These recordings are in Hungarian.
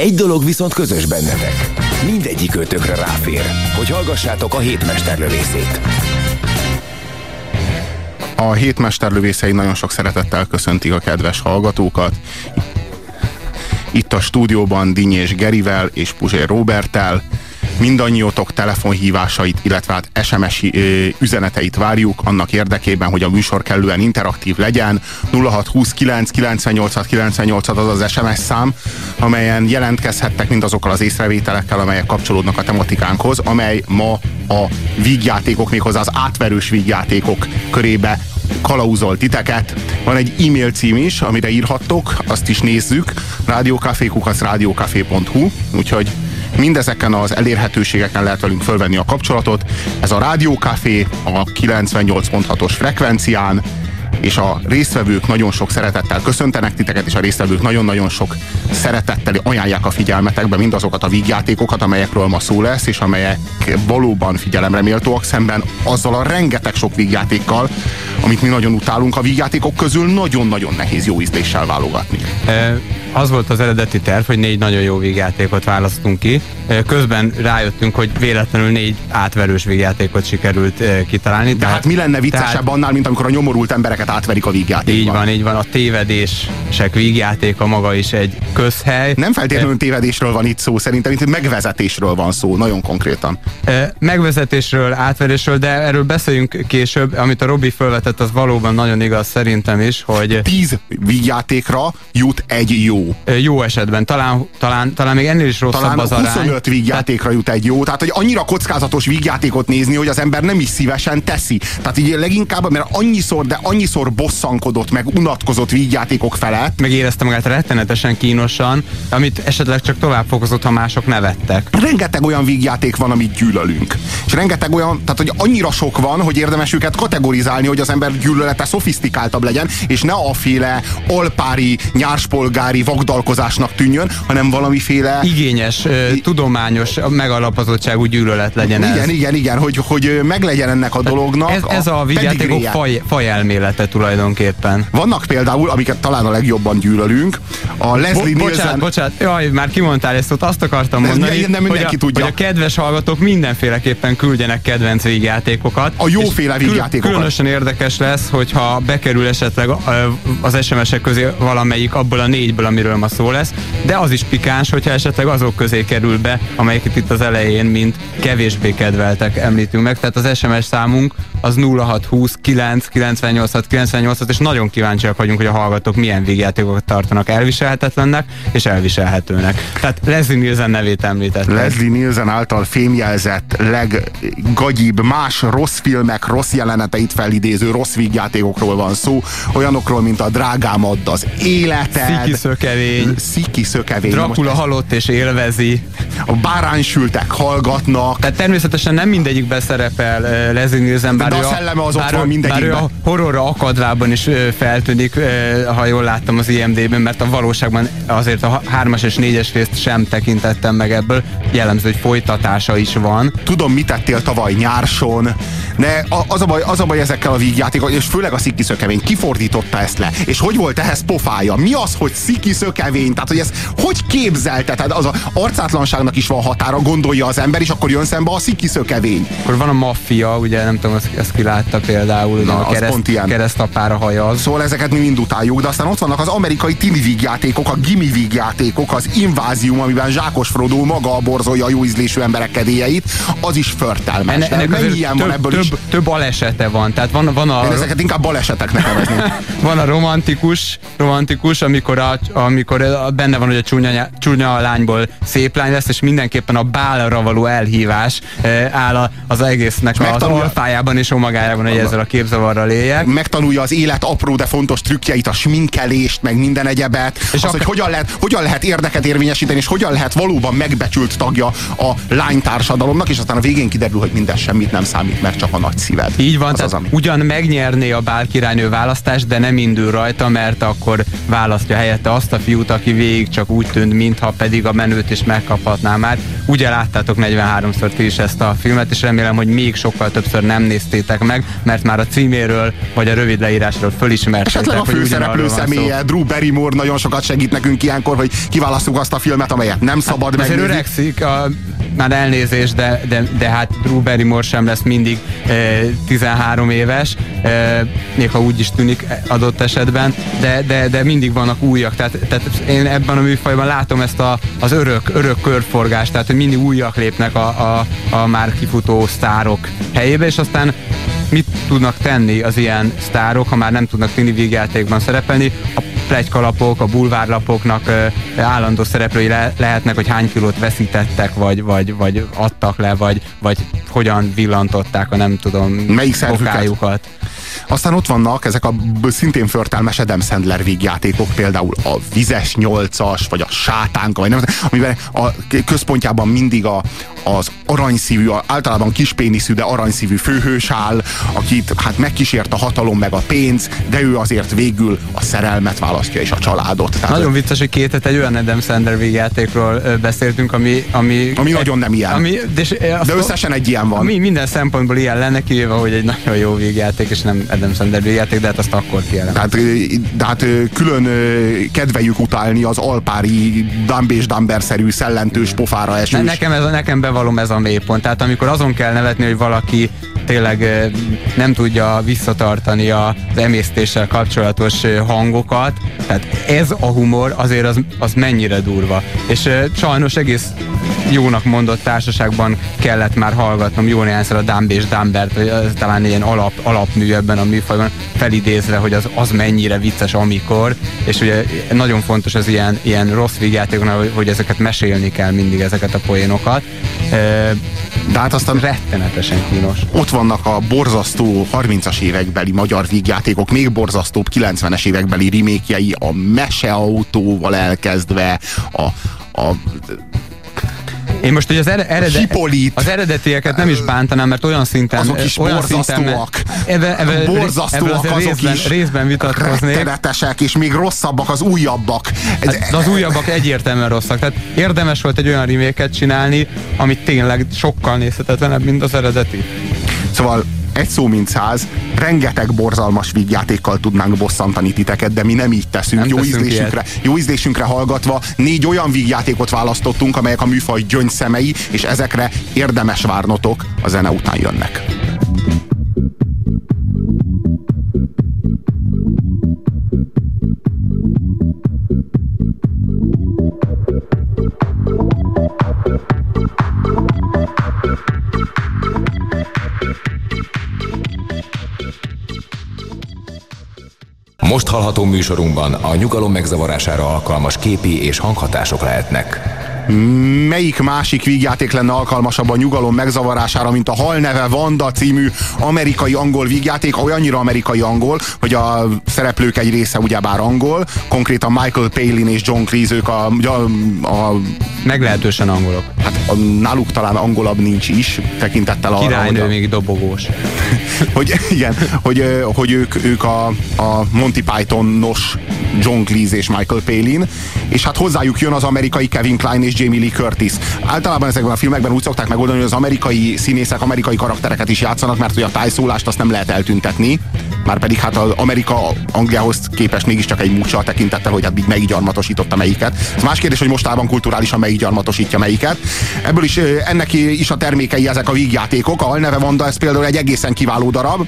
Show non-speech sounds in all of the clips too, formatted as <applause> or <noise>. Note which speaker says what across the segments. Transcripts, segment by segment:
Speaker 1: Egy dolog viszont közös bennetek. Mindegyik ötökre ráfér, hogy hallgassátok a hétmesterlövészét.
Speaker 2: A hétmesterlövészei nagyon sok szeretettel köszöntik a kedves hallgatókat. Itt a stúdióban Dinny és Gerivel és Puzsér Robertel mindannyiótok telefonhívásait, illetve hát SMS üzeneteit várjuk annak érdekében, hogy a műsor kellően interaktív legyen. 0629 98 98 az az SMS szám, amelyen jelentkezhettek mindazokkal az észrevételekkel, amelyek kapcsolódnak a tematikánkhoz, amely ma a vígjátékok, méghozzá az átverős vígjátékok körébe kalauzol titeket. Van egy e-mail cím is, amire írhattok, azt is nézzük, rádiókafékukac úgyhogy Mindezeken az elérhetőségeken lehet velünk fölvenni a kapcsolatot. Ez a Rádiókafé a 98.6-os frekvencián, és a résztvevők nagyon sok szeretettel köszöntenek titeket, és a résztvevők nagyon-nagyon sok szeretettel ajánlják a figyelmetekbe mindazokat a vígjátékokat, amelyekről ma szó lesz, és amelyek valóban figyelemre méltóak szemben azzal a rengeteg sok vígjátékkal, amit mi nagyon utálunk a vígjátékok közül, nagyon-nagyon nehéz jó ízléssel válogatni.
Speaker 3: Az volt az eredeti terv, hogy négy nagyon jó vígjátékot választunk ki. Közben rájöttünk, hogy véletlenül négy átverős vígjátékot sikerült kitalálni.
Speaker 2: De tehát, hát mi lenne viccesebb tehát, annál, mint amikor a nyomorult embereket átverik a vígjátékban?
Speaker 3: Így van, így van. A tévedések vígjátéka maga is egy közhely.
Speaker 2: Nem feltétlenül tévedésről van itt szó, szerintem itt megvezetésről van szó, nagyon konkrétan.
Speaker 3: Megvezetésről, átverésről, de erről beszéljünk később, amit a Robi felvetett, az valóban nagyon igaz szerintem is, hogy...
Speaker 2: Tíz vígjátékra jut egy jó.
Speaker 3: Jó esetben, talán, talán, talán még ennél is rosszabb
Speaker 2: talán
Speaker 3: az arány.
Speaker 2: 25 vígjátékra jut egy jó, tehát hogy annyira kockázatos vígjátékot nézni, hogy az ember nem is szívesen teszi. Tehát így leginkább, mert annyiszor, de annyiszor bosszankodott, meg unatkozott vígjátékok felett.
Speaker 3: Meg érezte magát rettenetesen kínosan, amit esetleg csak tovább fokozott, ha mások nevettek.
Speaker 2: Rengeteg olyan vígjáték van, amit gyűlölünk. És rengeteg olyan, tehát hogy annyira sok van, hogy érdemes őket kategorizálni, hogy az ember gyűlölete szofisztikáltabb legyen, és ne a féle alpári, nyárspolgári vagdalkozásnak tűnjön, hanem valamiféle...
Speaker 3: Igényes, tudományos, megalapozottságú gyűlölet legyen
Speaker 2: igen,
Speaker 3: ez.
Speaker 2: Igen, igen, igen, hogy, hogy meglegyen ennek a dolognak
Speaker 3: Ez, ez a, a vígjátékok faj, fajelmélete tulajdonképpen.
Speaker 2: Vannak például, amiket talán a legjobban gyűlölünk, a Leslie Bo-
Speaker 3: Nielsen... Bocsánat, bocsánat, jaj, már kimondtál ezt, ott azt akartam mondani,
Speaker 2: nem, nem
Speaker 3: hogy, a,
Speaker 2: tudja.
Speaker 3: hogy a kedves hallgatók mindenféleképpen küldjenek kedvenc vígjátékokat.
Speaker 2: A jóféle vígjátékokat.
Speaker 3: Különösen érdekes lesz, hogyha bekerül esetleg az SMS-ek közé valamelyik abból a négyből, amiről ma szó lesz, de az is pikáns, hogyha esetleg azok közé kerül be, amelyeket itt az elején, mint kevésbé kedveltek említünk meg. Tehát az SMS számunk az 0620 9 98 98 és nagyon kíváncsiak vagyunk, hogy a hallgatók milyen vígjátékokat tartanak elviselhetetlennek és elviselhetőnek. Tehát Leslie Nielsen nevét említett.
Speaker 2: Leslie Nielsen által fémjelzett leggagyibb más rossz filmek, rossz jeleneteit felidéző rossz vígjátékokról van szó, olyanokról, mint a Drágám add az életed.
Speaker 3: Sziki szökevény.
Speaker 2: Sziki szökevény.
Speaker 3: Dracula halott és élvezi.
Speaker 2: A báránysültek hallgatnak.
Speaker 3: Tehát természetesen nem mindegyikben szerepel uh, Leslie Nielsen,
Speaker 2: bár, de a szelleme az bár, ott van mindegyikben. Bár ő
Speaker 3: a horrorra akadvában is feltűnik, ha jól láttam az IMD-ben, mert a valóságban azért a hármas és négyes részt sem tekintettem meg ebből. Jellemző, hogy folytatása is van.
Speaker 2: Tudom, mit tettél tavaly nyárson, de az a baj, az a baj ezekkel a vígjátékokkal, és főleg a sziki szökevény, kifordította ezt le, és hogy volt ehhez pofája? Mi az, hogy sziki szökevény? Tehát, hogy ez hogy képzelte? Tehát az a arcátlanságnak is van határa, gondolja az ember, és akkor jön szembe a sziki szökevény.
Speaker 3: Akkor van a maffia, ugye nem tudom, ezt, ezt ki látta például, Na, a kereszt, keresztapára hajaz.
Speaker 2: Szóval ezeket mi mind utáljuk, de aztán ott vannak az amerikai tini vígjátékok, a gimi vígjátékok, az invázium, amiben Zsákos Frodó maga borzolja a jó ízlésű emberek kedélyeit, az is förtelmes.
Speaker 3: Ennek, ennek ilyen több, van ebből több, is? több balesete van. Tehát van, van a,
Speaker 2: Én ezeket inkább baleseteknek nevezném. <laughs>
Speaker 3: van a romantikus, romantikus, amikor, a, amikor benne van, hogy a csúnya, csúnya lányból szép lány lesz, és mindenképpen a bálra való elhívás áll az egésznek és az alfájában, és omagájában, hogy ezzel a képzavarral éljek.
Speaker 2: Megtanulja az élet apró, de fontos trükkjeit, a sminkelést, meg minden egyebet. És az,
Speaker 3: ak-
Speaker 2: hogy hogyan lehet, hogyan lehet érdeket érvényesíteni, és hogyan lehet valóban megbecsült tagja a lánytársadalomnak, és aztán a végén kiderül, hogy minden semmit nem számít, mert csak a nagy szíved.
Speaker 3: Így van,
Speaker 2: az
Speaker 3: tehát
Speaker 2: az, ami...
Speaker 3: ugyan megnyerné a bálkirálynő választást, de nem indul rajta, mert akkor választja helyette azt a fiút, aki végig csak úgy tűnt, mintha pedig a menőt is megkaphatná már. Ugye láttátok 43-szor ti is ezt a filmet, és remélem, hogy még sokkal többször nem néztétek meg, mert már a címéről vagy a rövid leírásról fölismertétek,
Speaker 2: Esetleg a
Speaker 3: hogy
Speaker 2: főszereplő személye, Drew Barrymore nagyon sokat segít nekünk ilyenkor, hogy kiválasztjuk azt a filmet, amelyet nem szabad
Speaker 3: Azért
Speaker 2: megnézni.
Speaker 3: öregszik, a, már elnézés, de, de, de hát Drew Barrymore sem lesz mindig e, 13 éves, e, még ha úgy is tűnik adott esetben, de, de, de mindig vannak újak. Tehát, tehát én ebben a műfajban látom ezt a, az örök, örök körforgást, tehát hogy mindig újak lépnek a, a, a már kifutó sztárok helyébe, és aztán mit tudnak tenni az ilyen sztárok, ha már nem tudnak tini vígjátékban szerepelni, a plegykalapok, a bulvárlapoknak ö, állandó szereplői le, lehetnek, hogy hány kilót veszítettek, vagy, vagy, vagy adtak le, vagy, vagy hogyan villantották a nem tudom
Speaker 2: Melyik
Speaker 3: bokájukat.
Speaker 2: Aztán ott vannak ezek a szintén förtelmes Adam Sandler vígjátékok, például a vizes nyolcas, vagy a sátánka, vagy nem, amiben a központjában mindig a, az aranyszívű, általában kispéniszű, de aranyszívű főhős áll, akit hát megkísért a hatalom meg a pénz, de ő azért végül a szerelmet választja és a családot. Tehát,
Speaker 3: Nagyon vicces, hogy két egy olyan Adam Sandler végjátékról ö, beszéltünk, ami... Ami,
Speaker 2: Ami nagyon nem ilyen.
Speaker 3: Ami, de,
Speaker 2: de összesen egy ilyen van.
Speaker 3: Ami minden szempontból ilyen lenne, kivéve, hogy egy nagyon jó végjáték, és nem Adam Sandler végjáték, de hát azt akkor kijelent.
Speaker 2: Tehát, de hát külön ö, kedveljük utálni az alpári Dumb és Dumber-szerű szellentős pofára esős.
Speaker 3: Ne, nekem, ez, nekem bevallom ez a mélypont. Tehát amikor azon kell nevetni, hogy valaki tényleg nem tudja visszatartani az emésztéssel kapcsolatos hangokat, tehát ez a humor azért az, az mennyire durva. És sajnos egész jónak mondott társaságban kellett már hallgatnom jó néhányszor a Dumb és Dumbert, vagy az talán ilyen alap, alapmű ebben a műfajban, felidézve, hogy az, az mennyire vicces amikor, és ugye nagyon fontos az ilyen, ilyen rossz vígjátékoknál, hogy, hogy ezeket mesélni kell mindig, ezeket a poénokat.
Speaker 2: De hát aztán
Speaker 3: rettenetesen kínos.
Speaker 2: ott vannak a borzasztó 30-as évekbeli magyar vígjátékok, még borzasztóbb 90-es évekbeli remékjei, a meseautóval elkezdve, a, a
Speaker 3: Én most hogy az, ere, erede,
Speaker 2: Hipolit.
Speaker 3: az eredetieket nem is bántanám, mert olyan szinten...
Speaker 2: azok is
Speaker 3: olyan
Speaker 2: borzasztóak.
Speaker 3: ebbe, ebbe,
Speaker 2: borzasztóak
Speaker 3: ebbe
Speaker 2: azok
Speaker 3: részben,
Speaker 2: is.
Speaker 3: részben vitatkoznék.
Speaker 2: Rettenetesek, és még rosszabbak az újabbak. Ez,
Speaker 3: Hát, az újabbak egyértelműen rosszak. Tehát érdemes volt egy olyan reméket csinálni, ami tényleg sokkal nézhetetlenebb, mint az eredeti.
Speaker 2: Szóval egy szó mint száz, rengeteg borzalmas vígjátékkal tudnánk bosszantani titeket, de mi nem így teszünk.
Speaker 3: Nem
Speaker 2: jó, ízlésünkre, jó ízlésünkre hallgatva négy olyan vígjátékot választottunk, amelyek a műfaj gyöngyszemei, és ezekre érdemes várnotok, a zene után jönnek.
Speaker 1: Hallható műsorunkban a nyugalom megzavarására alkalmas képi és hanghatások lehetnek.
Speaker 2: Melyik másik vígjáték lenne alkalmasabb a nyugalom megzavarására, mint a Hal neve Vanda című amerikai-angol vígjáték, olyannyira amerikai-angol, hogy a szereplők egy része ugyebár angol, konkrétan Michael Palin és John Cleese, ők a, a, a
Speaker 3: Meglehetősen angolok.
Speaker 2: hát a, náluk talán angolabb nincs is, tekintettel arra, hogy,
Speaker 3: Királynő
Speaker 2: a,
Speaker 3: még dobogós. <laughs>
Speaker 2: hogy, igen, hogy, hogy ők, ők a, a Monty Python-nos John Cleese és Michael Palin, és hát hozzájuk jön az amerikai Kevin Kline és Jamie Lee Curtis. Általában ezekben a filmekben úgy szokták megoldani, hogy az amerikai színészek amerikai karaktereket is játszanak, mert hogy a tájszólást azt nem lehet eltüntetni, már pedig hát az Amerika Angliához képest mégiscsak egy múcsa tekintettel, hogy hát így melyik gyarmatosította melyiket. Ez más kérdés, hogy mostában kulturálisan melyik gyarmatosítja melyiket. Ebből is ennek is a termékei ezek a vígjátékok. A Alneve Vanda, ez például egy egészen kiváló darab,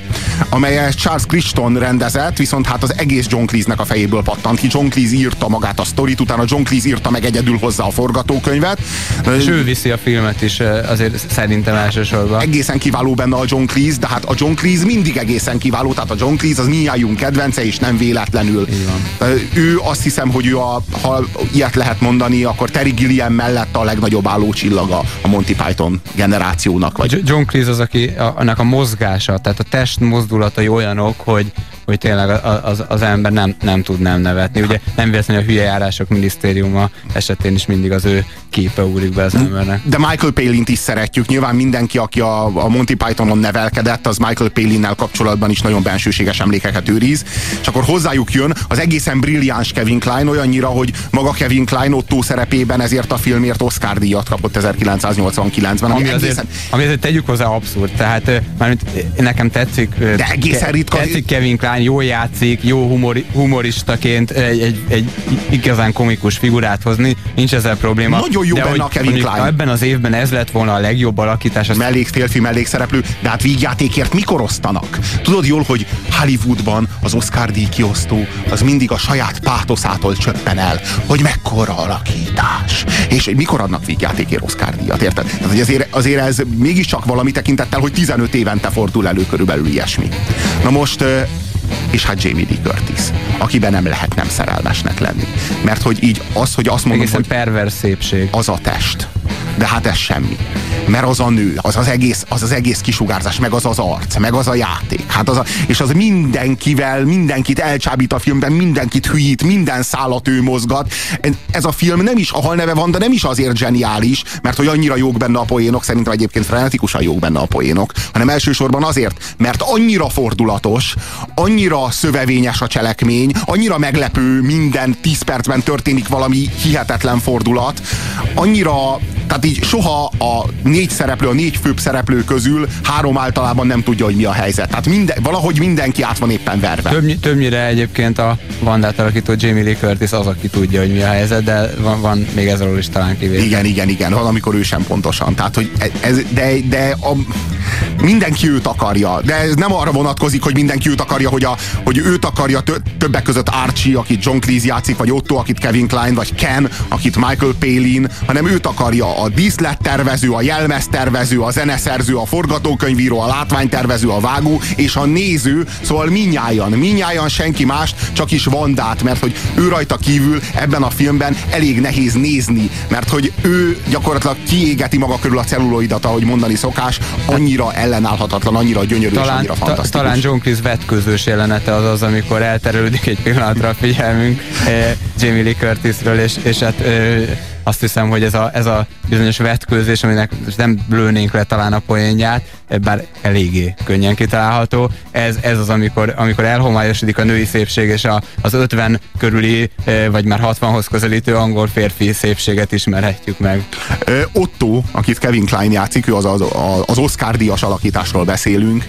Speaker 2: amelyet Charles Crichton rendezett, viszont hát az egész John Cleese-nek a fejéből pattant ki. John Cleese írta magát a sztorit, utána John Cleese írta meg egyedül hozzá a forgatókönyvet.
Speaker 3: És ő viszi a filmet is azért szerintem elsősorban.
Speaker 2: egészen kiváló benne a John Cleese, de hát a John Cleese mindig egészen kiváló, tehát a John Cleese az minnyájunk kedvence, és nem véletlenül. Ő azt hiszem, hogy ő a, ha ilyet lehet mondani, akkor Terry Gilliam mellett a legnagyobb állócsillag csillaga a Monty Python generációnak. Vagy...
Speaker 3: John Cleese az, aki a, annak a mozgása, tehát a test mozdulatai olyanok, hogy, hogy tényleg az, az ember nem, nem tud nem nevetni. Ugye nem véletlenül a hülye járások minisztériuma esetén is mindig az ő képe úrik be az embernek.
Speaker 2: De Michael Palin-t is szeretjük. Nyilván mindenki, aki a, a Monty Pythonon nevelkedett, az Michael Palin-nel kapcsolatban is nagyon bensőséges emlékeket őriz. És akkor hozzájuk jön az egészen brilliáns Kevin Klein, olyannyira, hogy maga Kevin Klein Otto szerepében ezért a filmért Oscar díjat kapott 1989-ben.
Speaker 3: Ami, ami, azért, egészen... ami azért tegyük hozzá abszurd. Tehát mármint nekem tetszik,
Speaker 2: de egészen ritka.
Speaker 3: tetszik Kevin Klein, jól játszik, jó humor, humoristaként egy, egy, egy igazán komikus figurát hozni, nincs ezzel probléma.
Speaker 2: Nagyon jó de benne a Kevin Klein.
Speaker 3: Ebben az évben ez lett volna a legjobb alakítás.
Speaker 2: Az... Mellék férfi, mellékszereplő, de hát vígjátékért mikor osztanak? Tudod jól, hogy Hollywoodban az Oscar díj kiosztó az mindig a saját pátoszától csöppen el, hogy mekkora alakítás. És mikor adnak vígjátékért Oscar díjat, érted? Tehát, hogy azért, azért ez mégiscsak valami tekintettel, hogy 15 évente fordul elő körülbelül ilyesmi. Na most és hát Jamie Lee Curtis, akiben nem lehet nem szerelmesnek lenni. Mert hogy így az, hogy azt mondom,
Speaker 3: Egészen hogy pervers szépség.
Speaker 2: Az a test. De hát ez semmi. Mert az a nő, az az egész, az, az egész kisugárzás, meg az az arc, meg az a játék. Hát az a, és az mindenkivel, mindenkit elcsábít a filmben, mindenkit hülyít, minden szállat ő mozgat. Ez a film nem is, ahol neve van, de nem is azért zseniális, mert hogy annyira jók benne a poénok, szerintem egyébként frenetikusan jók benne a poénok, hanem elsősorban azért, mert annyira fordulatos, annyira szövevényes a cselekmény, annyira meglepő, minden 10 percben történik valami hihetetlen fordulat, annyira, tehát így soha a négy szereplő, a négy főbb szereplő közül három általában nem tudja, hogy mi a helyzet. Tehát minden, valahogy mindenki át van éppen verve.
Speaker 3: Több, többnyire egyébként a Vandát alakító Jamie Lee Curtis az, aki tudja, hogy mi a helyzet, de van, van még ezzel is talán kivétel.
Speaker 2: Igen, igen, igen. Valamikor ő sem pontosan. Tehát, hogy ez, de, de a, mindenki őt akarja. De ez nem arra vonatkozik, hogy mindenki őt akarja, hogy, a, hogy őt akarja többek között Archie, akit John Cleese játszik, vagy Otto, akit Kevin Klein, vagy Ken, akit Michael Palin, hanem őt akarja a díszlettervező, a jelmeztervező, a zeneszerző, a forgatókönyvíró, a látványtervező, a vágó és a néző, szóval minnyájan, minnyájan senki más, csak is Vandát, mert hogy ő rajta kívül ebben a filmben elég nehéz nézni, mert hogy ő gyakorlatilag kiégeti maga körül a celluloidat, ahogy mondani szokás, annyira ellenállhatatlan, annyira gyönyörű talán, és annyira fantasztikus.
Speaker 3: Ta, talán John Cleese vetközős jelenete az az, amikor elterelődik egy pillanatra a figyelmünk eh, Jamie Lee Curtisről, és, és hát eh, azt hiszem, hogy ez a, ez a bizonyos vetkőzés, aminek nem lőnénk le talán a poénját, bár eléggé könnyen kitalálható, ez, ez az, amikor, amikor elhomályosodik a női szépség, és a, az 50 körüli, eh, vagy már 60-hoz közelítő angol férfi szépséget ismerhetjük meg.
Speaker 2: Otto, akit Kevin Klein játszik, ő az, az, az Oscar díjas alakításról beszélünk,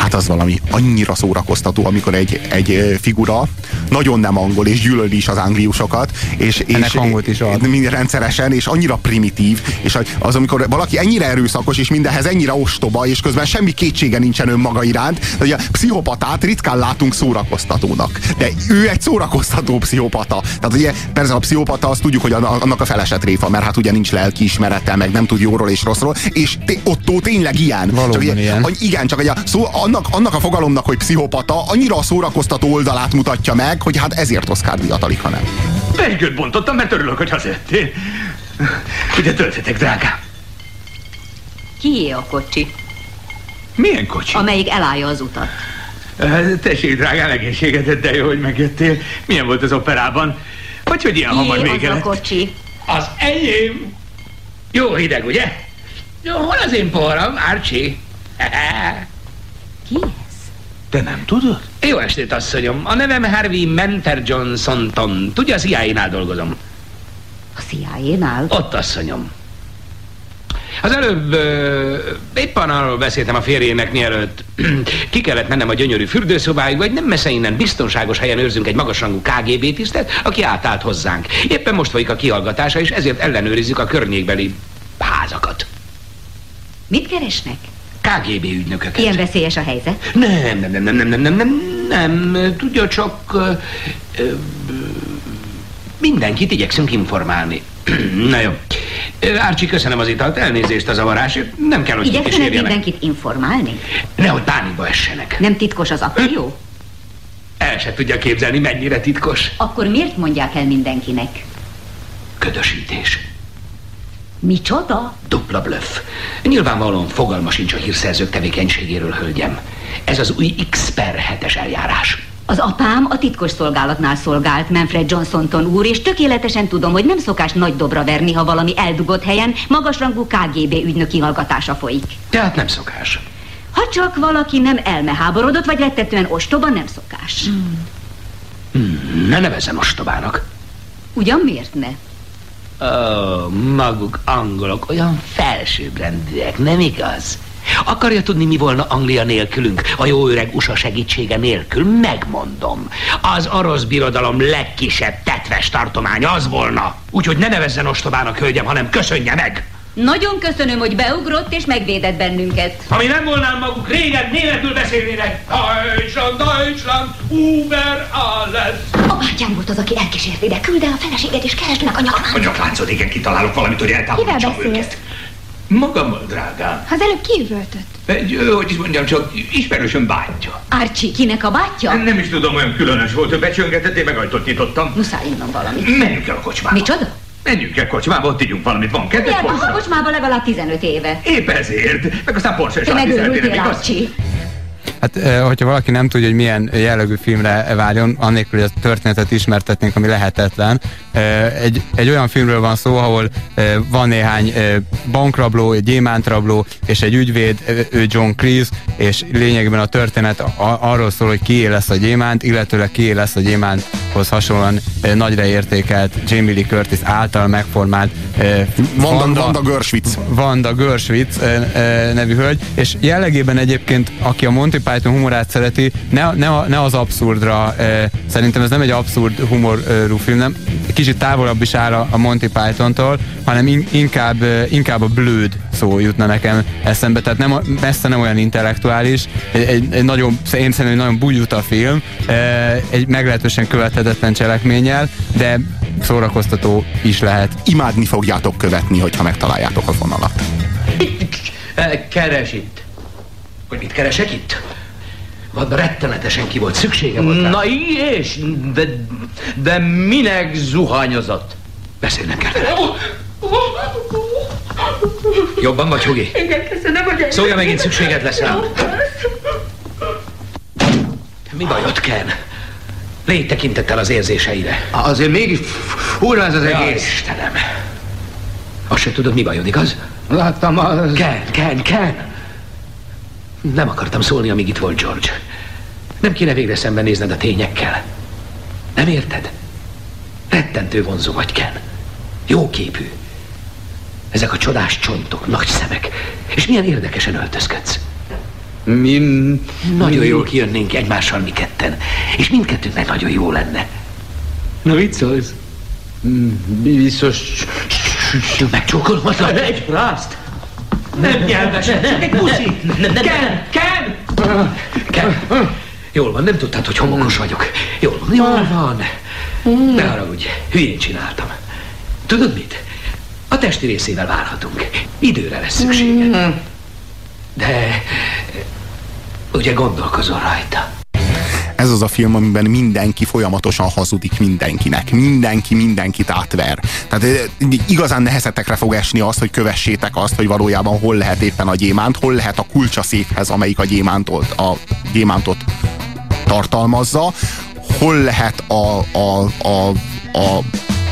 Speaker 2: hát az valami annyira szórakoztató, amikor egy, egy figura nagyon nem angol, és gyűlöli is az angliusokat, és,
Speaker 3: Ennek és hangot is ad.
Speaker 2: rendszeresen, és annyira primitív, és az, amikor valaki ennyire erőszakos, és mindenhez ennyire ostoba, és közben semmi kétsége nincsen önmaga iránt, hogy a pszichopatát ritkán látunk szórakoztatónak. De ő egy szórakoztató pszichopata. Tehát ugye persze a pszichopata azt tudjuk, hogy annak a feleset réfa, mert hát ugye nincs lelki ismerete, meg nem tud jóról és rosszról, és Otto tényleg ilyen.
Speaker 3: Valóban csak ilyen.
Speaker 2: Igen, csak ugye, szó, annak, annak a fogalomnak, hogy pszichopata, annyira a szórakoztató oldalát mutatja meg, hogy hát ezért Oscar díjat alig, ha nem.
Speaker 4: Pergőt bontottam, mert örülök, hogy hazajöttél. Ugye töltetek, drágám.
Speaker 5: Kié a kocsi?
Speaker 4: Milyen kocsi?
Speaker 5: Amelyik elállja az utat.
Speaker 4: Tessék, drágám, egészségedet, de jó, hogy megjöttél. Milyen volt az operában? Vagy hogy ilyen hamar vége
Speaker 5: az a kocsi?
Speaker 4: Az enyém. Jó hideg, ugye? Jó, hol az én poharam, Archie? <laughs> Te nem tudod? Jó estét, asszonyom. A nevem Harvey Menter Johnson-ton. Tudja, a CIA-nál dolgozom.
Speaker 5: A CIA-nál?
Speaker 4: Ott, asszonyom. Az előbb ö, éppen arról beszéltem a férjének, mielőtt <clears throat> ki kellett mennem a gyönyörű fürdőszobáig, vagy nem messze innen biztonságos helyen őrzünk egy magasrangú KGB tisztet, aki átállt hozzánk. Éppen most folyik a kihallgatása, és ezért ellenőrizzük a környékbeli házakat.
Speaker 5: Mit keresnek?
Speaker 4: KGB ügynököket.
Speaker 5: Ilyen veszélyes a helyzet?
Speaker 4: Nem, nem, nem, nem, nem, nem, nem, nem, nem. Tudja, csak ö, ö, mindenkit igyekszünk informálni. <clears throat> Na jó. Árcsi, köszönöm az italt, elnézést a zavarásért. Nem kell, hogy
Speaker 5: Igyekszenek mindenkit informálni?
Speaker 4: Nehogy pánikba essenek.
Speaker 5: Nem titkos az akció?
Speaker 4: El se tudja képzelni, mennyire titkos.
Speaker 5: Akkor miért mondják el mindenkinek?
Speaker 4: Ködösítés.
Speaker 5: Micsoda?
Speaker 4: Dupla blöff. Nyilvánvalóan fogalma sincs a hírszerzők tevékenységéről, hölgyem. Ez az új X per hetes eljárás.
Speaker 5: Az apám a titkos szolgálatnál szolgált, Manfred Johnson úr, és tökéletesen tudom, hogy nem szokás nagy dobra verni, ha valami eldugott helyen magasrangú KGB ügynöki hallgatása folyik.
Speaker 4: Tehát nem szokás.
Speaker 5: Ha csak valaki nem elmeháborodott, vagy rettetően ostoba, nem szokás.
Speaker 4: Hmm, ne nevezzen ostobának.
Speaker 5: Ugyan miért ne?
Speaker 4: Ó, maguk angolok olyan felsőbbrendűek, nem igaz? Akarja tudni, mi volna Anglia nélkülünk, a jó öreg USA segítsége nélkül? Megmondom. Az orosz birodalom legkisebb tetves tartománya az volna. Úgyhogy ne nevezzen ostobának, hölgyem, hanem köszönje meg!
Speaker 5: Nagyon köszönöm, hogy beugrott és megvédett bennünket.
Speaker 4: Ha mi nem volnám maguk, régen németül beszélnének. Deutschland, Deutschland, Uber alles.
Speaker 5: A bátyám volt az, aki elkísért ide. Küld el a feleséget és keresd meg a nyakláncot.
Speaker 4: A nyakláncod, igen, kitalálok valamit, hogy eltávolítsam
Speaker 6: Kivel beszélsz?
Speaker 4: őket. Magammal, drágám.
Speaker 6: Az előbb kiüvöltött.
Speaker 7: Egy, hogy is mondjam, csak ismerősöm bátyja.
Speaker 5: Archie, kinek a bátyja?
Speaker 7: Nem is tudom, olyan különös volt, hogy becsöngetett, én meg ajtót nyitottam.
Speaker 5: Muszáj innom valamit.
Speaker 7: Menjünk el a kocsmába.
Speaker 5: Micsoda?
Speaker 7: Menjünk el kocsmába, ott ígyunk valamit. Van kedves
Speaker 5: Jártam a kocsmába legalább 15 éve.
Speaker 7: Épp ezért. Meg aztán Porsche
Speaker 5: Te
Speaker 7: Sarti szeretnének,
Speaker 5: megőrültél,
Speaker 7: igaz?
Speaker 3: Hát, eh, hogyha valaki nem tudja, hogy milyen jellegű filmre várjon, annélkül, hogy a történetet ismertetnénk, ami lehetetlen. Eh, Egy, egy olyan filmről van szó, ahol eh, van néhány bankrabló, egy gyémántrabló és egy ügyvéd, ő John Cleese, és lényegében a történet arról szól, hogy kié lesz a gyémánt, illetőleg kié lesz a gyémánthoz hasonlóan nagyra értékelt Jamie Lee Curtis által megformált eh,
Speaker 2: Vanda, Vanda Görschwitz.
Speaker 3: Vanda Görschwitz nevű hölgy, és jellegében egyébként, aki a Monty Python humorát szereti, ne, ne, ne az abszurdra, eh, szerintem ez nem egy abszurd humorú film, nem, kicsit távolabb is áll a, a Monty Python-tól, hanem in, inkább, eh, inkább a blőd szó jutna nekem eszembe, tehát nem, messze nem olyan intellektuális, egy, egy, egy nagyon, én szerintem egy nagyon bugyuta film, eh, egy meglehetősen követhetetlen cselekménnyel, de szórakoztató is lehet.
Speaker 2: Imádni fogjátok követni, hogyha megtaláljátok a vonalat.
Speaker 4: Eh, Keres itt. Hogy mit keresek itt? Vadba rettenetesen ki volt, szüksége volt rá.
Speaker 8: Na és, de, de minek zuhanyozott?
Speaker 4: Beszélnem kell vele. Jobban vagy, Hugi?
Speaker 9: Igen, köszönöm, hogy
Speaker 4: Szólja megint, szükséged lesz rám. Mi bajod, Ken? Légy tekintettel az érzéseire.
Speaker 8: Azért mégis fura ez az
Speaker 4: Ja,
Speaker 8: egész.
Speaker 4: Istenem. Azt se tudod, mi bajod, igaz?
Speaker 8: Láttam az...
Speaker 4: Ken, Ken, Ken! Nem akartam szólni, amíg itt volt George. Nem kéne végre szembenézned a tényekkel. Nem érted? Rettentő vonzó vagy, Ken. Jó képű. Ezek a csodás csontok, nagy szemek. És milyen érdekesen öltözködsz.
Speaker 8: Mi...
Speaker 4: Nagyon jól kijönnénk egymással mi ketten. És mindkettőnknek nagyon jó lenne. Na mit szólsz?
Speaker 8: Biztos...
Speaker 4: Megcsókolhatlak?
Speaker 8: Egy frászt!
Speaker 4: Nem nyelves, csak egy puszi. Ken, Ken! Ken, jól van, nem tudtad, hogy homokos vagyok. Jól van, jól van. Ne haragudj, hülyén csináltam. Tudod mit? A testi részével várhatunk. Időre lesz szükséged. De ugye gondolkozol rajta.
Speaker 2: Ez az a film, amiben mindenki folyamatosan hazudik mindenkinek. Mindenki mindenkit átver. Tehát eh, igazán nehezetekre fog esni az, hogy kövessétek azt, hogy valójában hol lehet éppen a gyémánt, hol lehet a kulcsa székhez, amelyik a gyémántot, a gyémántot tartalmazza, hol lehet a, a, a, a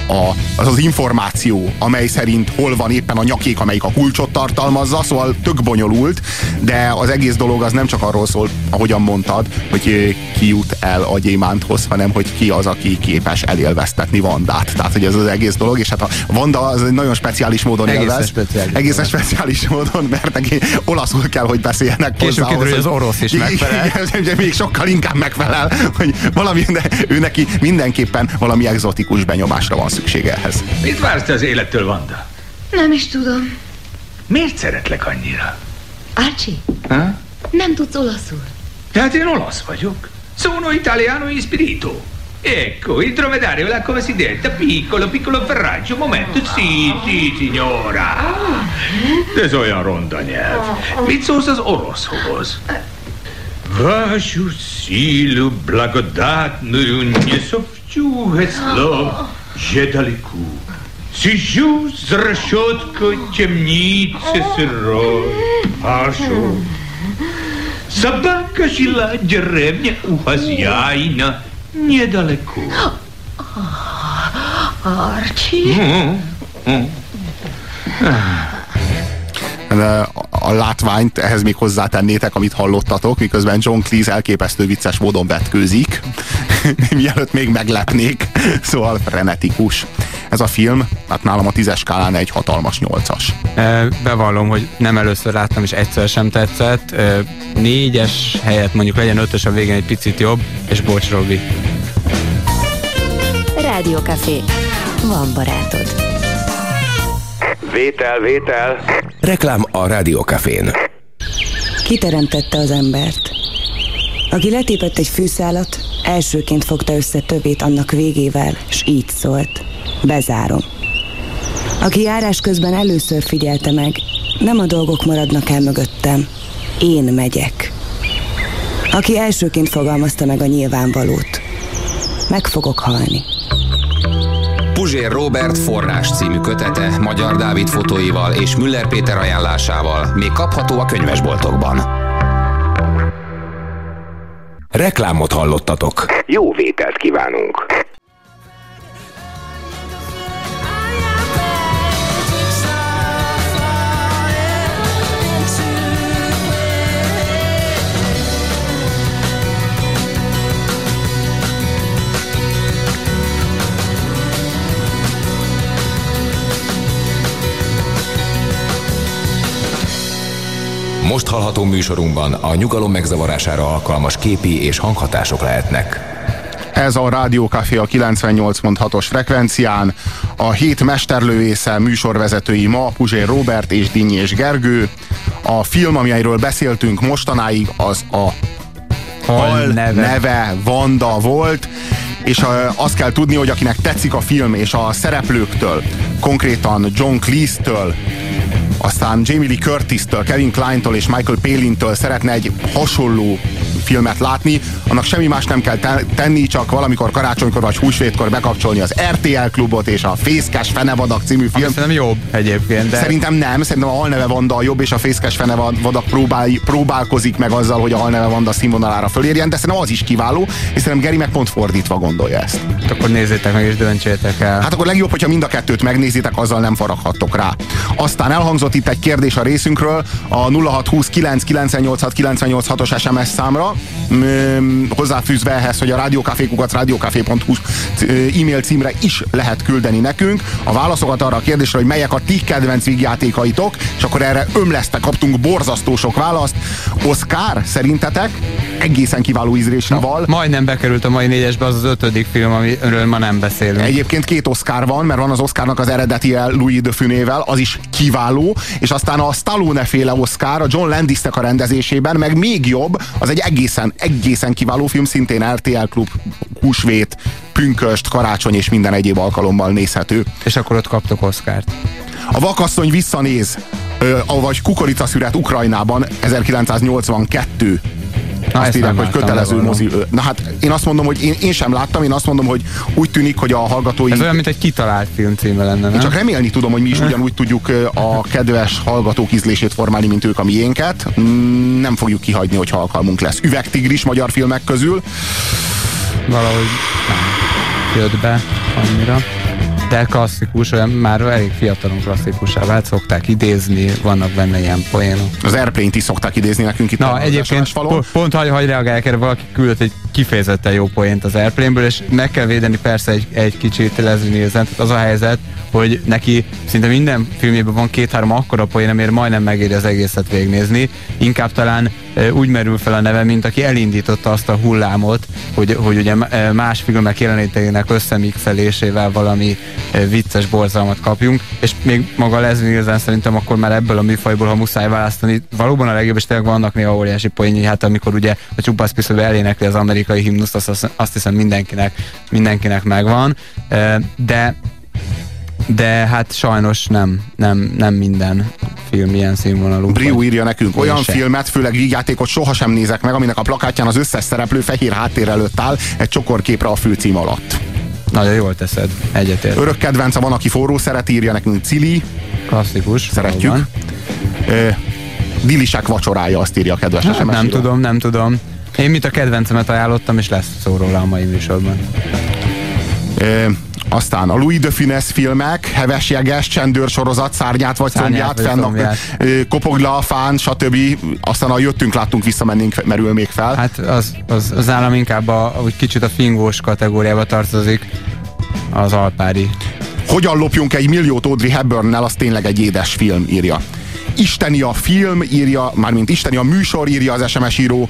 Speaker 2: a, az az információ, amely szerint hol van éppen a nyakék, amelyik a kulcsot tartalmazza, szóval tök bonyolult, de az egész dolog az nem csak arról szól, ahogyan mondtad, hogy eh, ki jut el a gyémánthoz, hanem hogy ki az, aki képes elélveztetni Vandát. Tehát, hogy ez az egész dolog, és hát a Vanda az egy nagyon speciális módon
Speaker 3: Egészen
Speaker 2: élvez.
Speaker 3: speciális.
Speaker 2: Egészen speciális módon, mert neki olaszul kell, hogy beszéljenek
Speaker 3: Később
Speaker 2: hozzá.
Speaker 3: hogy az orosz is megfelel. <laughs>
Speaker 2: Igen, még sokkal inkább megfelel, hogy valami, de ő neki mindenképpen valami egzotikus benyomásra van szüksége ehhez.
Speaker 7: Mit vársz te az élettől, Vanda?
Speaker 6: Nem is tudom.
Speaker 7: Miért szeretlek annyira?
Speaker 6: Archie,
Speaker 7: Ha?
Speaker 6: nem tudsz olaszul.
Speaker 7: Tehát én olasz vagyok. Sono italiano in spirito. Ecco, il dromedario là come si detta, piccolo, piccolo ferraggio, momento, sì, sì, signora. Ez olyan ronda nyelv. Mit szólsz az oroszhoz? Вашу силу благодатную не совчу слов, je далеку. Сижу с решеткой темницы сырой, пашу. Собака жила в деревне у хозяина недалеко.
Speaker 6: Archie?
Speaker 7: М, м.
Speaker 2: De a látványt ehhez még hozzátennétek, amit hallottatok, miközben John Cleese elképesztő vicces módon vetkőzik, <laughs> mielőtt még meglepnék, szóval frenetikus. Ez a film, hát nálam a tízes skálán egy hatalmas nyolcas.
Speaker 3: Bevallom, hogy nem először láttam, és egyszer sem tetszett. Négyes helyett mondjuk legyen ötös a végén egy picit jobb, és bocs, Robi.
Speaker 9: Rádiókafé. Van barátod.
Speaker 1: Vétel, vétel. Reklám a Rádiókafén.
Speaker 10: Kiteremtette az embert. Aki letépett egy fűszálat, elsőként fogta össze többét annak végével, s így szólt. Bezárom. Aki járás közben először figyelte meg, nem a dolgok maradnak el mögöttem, én megyek. Aki elsőként fogalmazta meg a nyilvánvalót, meg fogok halni.
Speaker 1: Puzsér Robert forrás című kötete Magyar Dávid fotóival és Müller Péter ajánlásával még kapható a könyvesboltokban. Reklámot hallottatok. Jó vételt kívánunk! Most hallható műsorunkban a nyugalom megzavarására alkalmas képi és hanghatások lehetnek.
Speaker 2: Ez a Rádiókafé a 98.6-os frekvencián. A hét mesterlőésze műsorvezetői ma Puzsér Robert és Dinny és Gergő. A film, amelyről beszéltünk mostanáig, az a Hal neve. neve Vanda volt, és azt kell tudni, hogy akinek tetszik a film, és a szereplőktől, konkrétan John Cleese-től, aztán Jamie Lee Curtis-től, Kevin Klein-től és Michael Palin-től szeretne egy hasonló filmet látni, annak semmi más nem kell tenni, csak valamikor karácsonykor vagy húsvétkor bekapcsolni az RTL klubot és a Fészkes Fenevadak című film. Ami
Speaker 3: szerintem jobb egyébként. De...
Speaker 2: Szerintem nem, szerintem a Halneve Vanda a jobb, és a Fészkes Fenevadak próbál, próbálkozik meg azzal, hogy a Halneve Vanda színvonalára fölérjen, de szerintem az is kiváló, és szerintem Geri meg pont fordítva gondolja ezt.
Speaker 3: Hát akkor nézzétek meg és döntsétek el.
Speaker 2: Hát akkor legjobb, hogyha mind a kettőt megnézitek, azzal nem faraghattok rá. Aztán elhangzott itt egy kérdés a részünkről a 0620 os SMS számra, hozzáfűzve ehhez, hogy a rádiókafékukat rádiókafé.hu e-mail címre is lehet küldeni nekünk a válaszokat arra a kérdésre, hogy melyek a ti kedvenc vígjátékaitok, és akkor erre ömleszte kaptunk borzasztó sok választ. Oscar, szerintetek egészen kiváló ízlésre val.
Speaker 3: Majdnem bekerült a mai négyesbe az az ötödik film, amiről ma nem beszélünk.
Speaker 2: Egyébként két Oscar van, mert van az Oscarnak az eredeti Louis de Funével, az is kiváló, és aztán a Stallone féle Oscar a John Landisnek a rendezésében, meg még jobb, az egy egészen, egészen kiváló film, szintén RTL Klub, húsvét, pünköst, karácsony és minden egyéb alkalommal nézhető.
Speaker 3: És akkor ott kaptok Oscárt.
Speaker 2: A vakasszony visszanéz, vagy kukoricaszüret Ukrajnában 1982 Na, azt írják, hogy kötelező mozi. Na hát én azt mondom, hogy én, én sem láttam, én azt mondom, hogy úgy tűnik, hogy a hallgatói...
Speaker 3: Ez olyan, mint egy kitalált film címe lenne, nem?
Speaker 2: Én csak remélni tudom, hogy mi is <laughs> ugyanúgy tudjuk a kedves hallgatók ízlését formálni, mint ők a miénket. Mm, nem fogjuk kihagyni, hogy alkalmunk lesz. Üvegtigris magyar filmek közül.
Speaker 3: Valahogy nem jött be annyira de klasszikus, olyan már elég fiatalon klasszikusá vált, szokták idézni, vannak benne ilyen poénok.
Speaker 2: Az Airplane-t is szokták idézni nekünk itt
Speaker 3: Na, egyébként pont, pont hagy, hagy reagálják erre, valaki küldött egy kifejezetten jó poént az Airplane-ből, és meg kell védeni persze egy, egy kicsit Leslie Nielsen, tehát az a helyzet, hogy neki szinte minden filmjében van két-három akkora poén, amiért majdnem megéri az egészet végnézni. Inkább talán e, úgy merül fel a neve, mint aki elindította azt a hullámot, hogy, hogy ugye más filmek jelenítének összemixelésével valami e, vicces borzalmat kapjunk, és még maga Leslie Nielsen szerintem akkor már ebből a műfajból, ha muszáj választani, valóban a legjobb, és tényleg vannak néha óriási poénjai, hát amikor ugye a pisztoly elénekli az amerikai himnuszt, azt, azt hiszem mindenkinek, mindenkinek megvan, de de hát sajnos nem, nem, nem minden film ilyen színvonalú.
Speaker 2: Briu írja nekünk, olyan se. filmet, főleg vígjátékot sohasem nézek meg, aminek a plakátján az összes szereplő fehér háttér előtt áll egy csokorképre a főcím alatt.
Speaker 3: Nagyon jól teszed, egyetért.
Speaker 2: Örök kedvence van, aki forró szeret, írja nekünk Cili.
Speaker 3: Klasszikus.
Speaker 2: Szeretjük. Ö, Dilisek vacsorája, azt írja a kedves
Speaker 3: hát, Nem
Speaker 2: író.
Speaker 3: tudom, nem tudom. Én mit a kedvencemet ajánlottam, és lesz szó róla a mai műsorban.
Speaker 2: Ö, aztán a Louis de Funès filmek, Heves Jeges, Csendőr sorozat, Szárnyát vagy
Speaker 3: Szárnyát
Speaker 2: Combját,
Speaker 3: vagy
Speaker 2: fenn,
Speaker 3: Combját.
Speaker 2: ö, Kopog le a fán, stb. Aztán a jöttünk, láttunk, visszamennénk, merül még fel.
Speaker 3: Hát az, az, az nálam inkább a, úgy kicsit a fingós kategóriába tartozik az alpári.
Speaker 2: Hogyan lopjunk egy milliót Audrey Hepburnnel, az tényleg egy édes film, írja. Isteni a film, írja, mármint Isteni a műsor, írja az SMS író.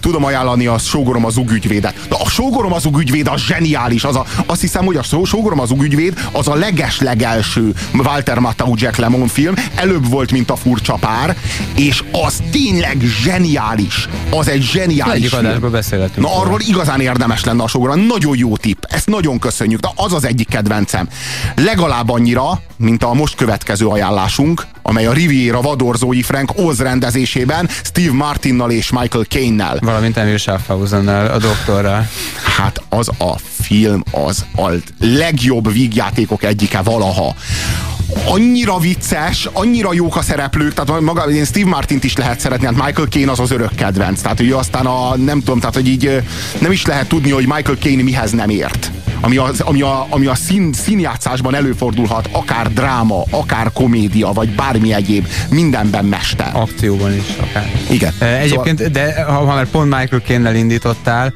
Speaker 2: Tudom ajánlani a Sógorom az ugügyvédet. De a Sógorom az ugügyvéd az zseniális. Az a, azt hiszem, hogy a Só- Sógorom az ugügyvéd az a leges-legelső Walter Matthau Jack Lemon film. Előbb volt, mint a furcsa pár, és az tényleg zseniális. Az egy zseniális
Speaker 3: Egyik adásból beszélhetünk.
Speaker 2: Na arról igazán érdemes lenne a sógora. Nagyon jó tipp. Ezt nagyon köszönjük. De az az egyik kedvencem. Legalább annyira, mint a most következő ajánlásunk, amely a Riviera vadorzói Frank Oz rendezésében Steve Martinnal és Michael Caine-nel.
Speaker 3: Valamint Emil Schaffhausennel, a doktorral.
Speaker 2: Hát az a film az a legjobb vígjátékok egyike valaha annyira vicces, annyira jók a szereplők, tehát maga, én Steve Martint is lehet szeretni, hát Michael Caine az az örök kedvenc, tehát ő aztán a, nem tudom, tehát hogy így nem is lehet tudni, hogy Michael Caine mihez nem ért. Ami, az, ami a, ami a szín, színjátszásban előfordulhat, akár dráma, akár komédia, vagy bármi egyéb, mindenben mester.
Speaker 3: Akcióban is akár.
Speaker 2: Igen.
Speaker 3: Egyébként,
Speaker 2: Szóval-
Speaker 3: de ha, ha már pont Michael Caine-nel indítottál,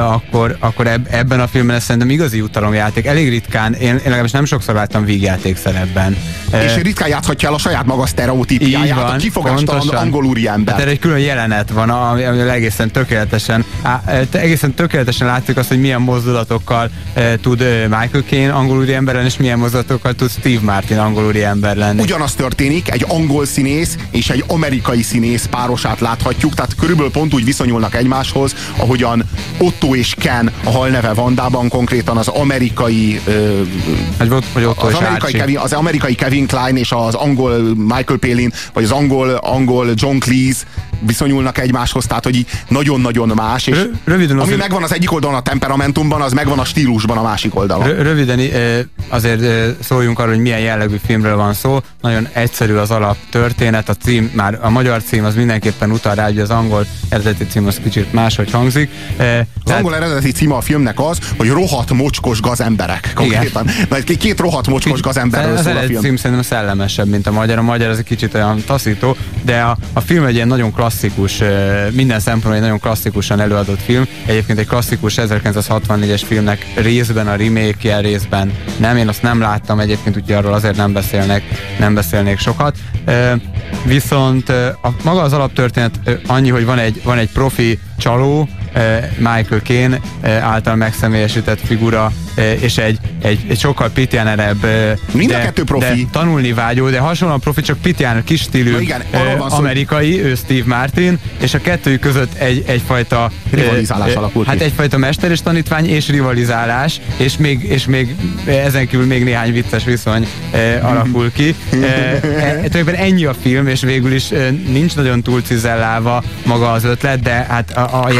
Speaker 3: akkor, akkor eb, ebben a filmben ez szerintem igazi jutalomjáték. Elég ritkán, én, én legalábbis nem sokszor láttam vígjáték szerepben. E,
Speaker 2: És ritkán játszhatja el a saját maga sztereotípiáját, a kifogástalan angol úriember.
Speaker 3: Hát erre egy külön jelenet van, ami, ami egészen tökéletesen, á, egészen tökéletesen látszik azt, hogy milyen mozdulatokkal e, tud Michael Caine angol úriember lenni, és milyen mozdulatokkal tud Steve Martin angol úriember lenni.
Speaker 2: Ugyanaz történik, egy angol színész és egy amerikai színész párosát láthatjuk, tehát körülbelül pont úgy viszonyulnak egymáshoz, ahogyan Otto és Ken a halneve Vandában konkrétan az amerikai ö,
Speaker 3: ott, vagy Otto
Speaker 2: az amerikai. Kevin, az amerikai Kevin Klein és az angol Michael Palin, vagy az angol, angol John Cleese viszonyulnak egymáshoz, tehát hogy így nagyon-nagyon más, és
Speaker 3: Rö- röviden
Speaker 2: ami
Speaker 3: azért-
Speaker 2: megvan az egyik oldalon a temperamentumban, az megvan a stílusban a másik oldalon.
Speaker 3: Rö- Röviden ö, azért ö, szóljunk arról, hogy milyen jellegű filmről van szó. Nagyon egyszerű az alap történet, a cím, már a magyar cím az mindenképpen utal rá, hogy az angol eredeti cím az kicsit máshogy hangzik. Ö,
Speaker 2: Az angol eredeti címe a filmnek az, hogy rohadt mocskos gazemberek. Konkrétan. Na, egy két rohadt mocskos gazemberről
Speaker 3: az
Speaker 2: szól a film.
Speaker 3: cím szerintem szellemesebb, mint a magyar. A magyar az egy kicsit olyan taszító, de a, a film egy ilyen nagyon klasszikus, minden szempontból egy nagyon klasszikusan előadott film. Egyébként egy klasszikus 1964-es filmnek részben a remake részben nem, én azt nem láttam egyébként, úgyhogy arról azért nem beszélnek, nem beszélnék sokat. Viszont a, maga az alaptörténet annyi, hogy van egy, van egy profi csaló, Michael Caine ö, által megszemélyesített figura, ö, és egy, egy, egy sokkal pitjánerebb,
Speaker 2: Mind a
Speaker 3: de,
Speaker 2: kettő profi.
Speaker 3: de tanulni vágyó, de hasonlóan profi, csak pitjáner, kis stílű,
Speaker 2: igen, van szó,
Speaker 3: amerikai, ő Steve Martin, és a kettőjük között egy, egyfajta
Speaker 2: Rivalizálás
Speaker 3: ö,
Speaker 2: alakul ki.
Speaker 3: Hát egyfajta mester és tanítvány és rivalizálás, és még, és még ezen kívül még néhány vicces viszony alakul ki. Ö, e, tulajdonképpen ennyi a film, és végül is nincs nagyon túl cizellálva maga az ötlet, de hát a, a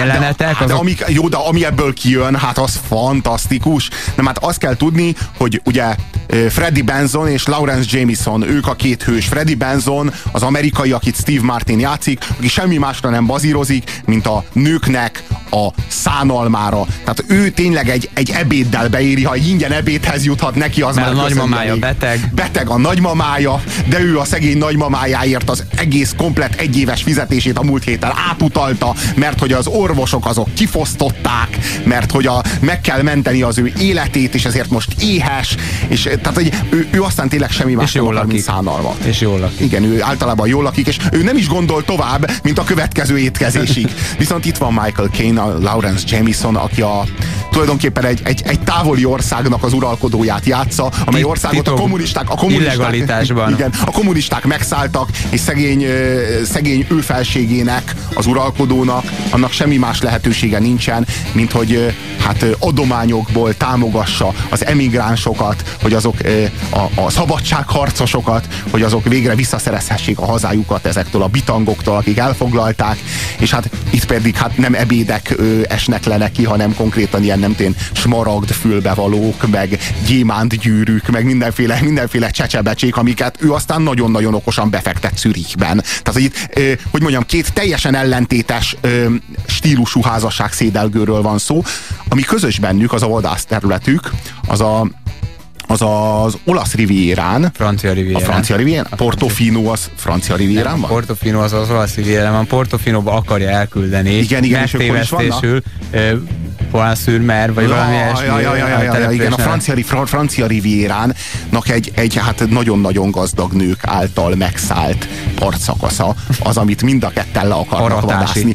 Speaker 3: jelenetek
Speaker 2: Hát de,
Speaker 3: azok
Speaker 2: ami, jó, de ami ebből kijön, hát az fantasztikus. Nem, hát azt kell tudni, hogy ugye Freddie Benson és Lawrence Jameson, ők a két hős. Freddie Benson az amerikai, akit Steve Martin játszik, aki semmi másra nem bazírozik, mint a nőknek a szánalmára. Tehát ő tényleg egy, egy ebéddel beéri, ha ingyen ebédhez juthat neki, az
Speaker 3: Mert
Speaker 2: már
Speaker 3: a nagymamája beteg.
Speaker 2: Beteg a nagymamája, de ő a szegény nagymamájáért az egész komplet egyéves fizetését a múlt héten átutalta, mert hogy az orvosok azok kifosztották, mert hogy a, meg kell menteni az ő életét, és ezért most éhes, és tehát hogy ő, ő aztán tényleg semmi más
Speaker 3: És
Speaker 2: nem
Speaker 3: jól
Speaker 2: akar, mint
Speaker 3: lakik.
Speaker 2: szánalmat.
Speaker 3: és jól lakik.
Speaker 2: Igen, ő általában jól lakik, és ő nem is gondol tovább, mint a következő étkezésig. <laughs> Viszont itt van Michael Caine, a Lawrence Jameson, aki a, tulajdonképpen egy, egy, egy távoli országnak az uralkodóját játsza, amely országot a
Speaker 3: titok-
Speaker 2: kommunisták, a kommunisták, <laughs> igen, a kommunisták megszálltak, és szegény, szegény ő felségének, az uralkodónak, annak semmi más lehetősége nincsen, mint hogy hát adományokból támogassa az emigránsokat, hogy azok ö, a, a szabadságharcosokat, hogy azok végre visszaszerezhessék a hazájukat ezektől a bitangoktól, akik elfoglalták, és hát itt pedig hát nem ebédek ö, esnek le neki, hanem konkrétan ilyen nem tén smaragd fülbevalók, meg gyémánt gyűrűk, meg mindenféle, mindenféle csecsebecsék, amiket ő aztán nagyon-nagyon okosan befektet Zürichben. Tehát, hogy itt, hogy mondjam, két teljesen ellentétes stílusú házasság szédelgőről van szó, ami közös bennük, az a vadász területük, az a az az olasz rivierán.
Speaker 3: Francia rivierán.
Speaker 2: A francia rivierán. Portofino az francia rivierán van?
Speaker 3: Portofino az az olasz rivierán van. Portofinoba akarja elküldeni.
Speaker 2: Igen, igen, és akkor is vannak?
Speaker 3: Poinszűrmer, vagy ja, valami
Speaker 2: ilyesmi. Ja, ja, ja, ja, ja, ja, igen, a francia, fra, francia rivieránnak egy, egy hát nagyon-nagyon gazdag nők által megszállt partszakasza, az, amit mind a ketten le akarnak
Speaker 3: vadászni.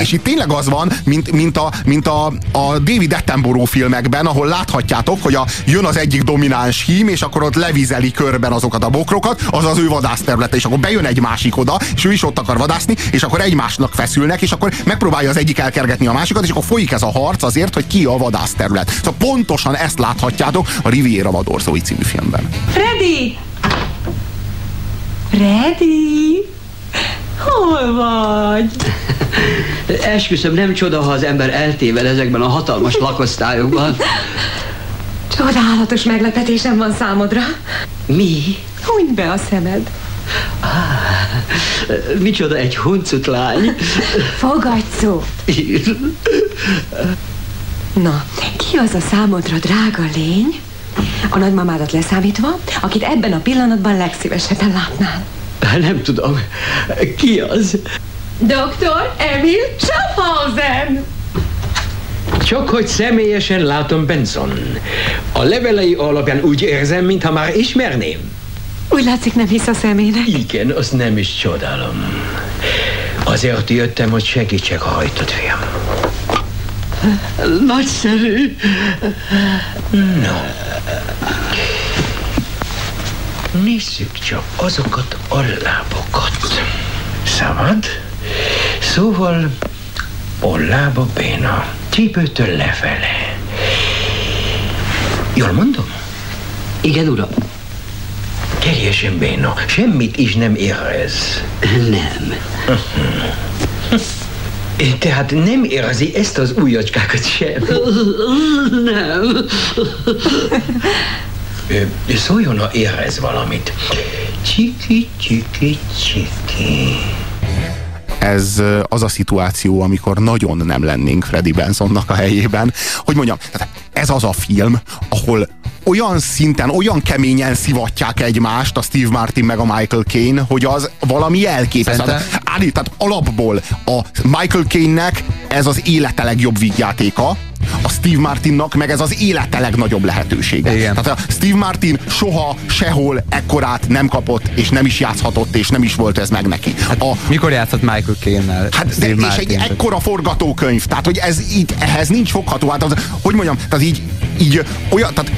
Speaker 2: És itt tényleg az van, mint, mint, a, mint a, a David Attenborough filmekben, ahol láthatjátok, hogy a, jön az egyik domináns hím, és akkor ott levizeli körben azokat a bokrokat, az az ő vadászterülete, és akkor bejön egy másik oda, és ő is ott akar vadászni, és akkor egymásnak feszülnek, és akkor megpróbálja az egyik elkergetni a másikat, és akkor folyik ez a harc azért, hogy ki a vadászterület. Szóval pontosan ezt láthatjátok a Riviera vadorzói című filmben.
Speaker 6: Freddy! Freddy! Hol vagy?
Speaker 8: Esküszöm, nem csoda, ha az ember eltével ezekben a hatalmas lakosztályokban.
Speaker 6: Csodálatos meglepetésem van számodra.
Speaker 8: Mi?
Speaker 6: Hunyd be a szemed.
Speaker 8: Ah, micsoda egy huncut lány.
Speaker 6: Fogadj szó. Na, ki az a számodra drága lény, a nagymamádat leszámítva, akit ebben a pillanatban legszívesebben látnál?
Speaker 8: Nem tudom. Ki az?
Speaker 6: Dr. Emil Schaffhausen!
Speaker 4: Csak hogy személyesen látom Benson. A levelei alapján úgy érzem, mintha már ismerném.
Speaker 6: Úgy látszik, nem hisz a szemének.
Speaker 4: Igen, azt nem is csodálom. Azért jöttem, hogy segítsek a hajtott fiam.
Speaker 8: Nagyszerű.
Speaker 4: No. Nézzük csak azokat a lábokat. Szabad? Szóval a lába béna, csípőtől lefele. Jól mondom?
Speaker 8: Igen, uram.
Speaker 4: Teljesen béna. Semmit is nem érez.
Speaker 8: Nem. <laughs>
Speaker 4: Tehát nem érzi ezt az ujjacskákat sem? <laughs>
Speaker 8: Nem.
Speaker 4: Szóljon, ha érez valamit. Csiki, csiki, csiki.
Speaker 2: Ez az a szituáció, amikor nagyon nem lennénk Freddy Bensonnak a helyében. Hogy mondjam, ez az a film, ahol olyan szinten, olyan keményen szivatják egymást a Steve Martin meg a Michael Caine, hogy az valami elképesztő. Állít, tehát alapból a Michael Caine-nek ez az élete legjobb vígjátéka, a Steve Martinnak meg ez az élete legnagyobb lehetősége.
Speaker 3: Igen.
Speaker 2: Tehát a Steve Martin soha, sehol ekkorát nem kapott, és nem is játszhatott, és nem is volt ez meg neki.
Speaker 3: Hát a, mikor játszott Michael Caine-nel?
Speaker 2: Hát de, és egy ekkora forgatókönyv, tehát hogy ez így, ehhez nincs fogható. Hát az, hogy mondjam, tehát így, így olyan, tehát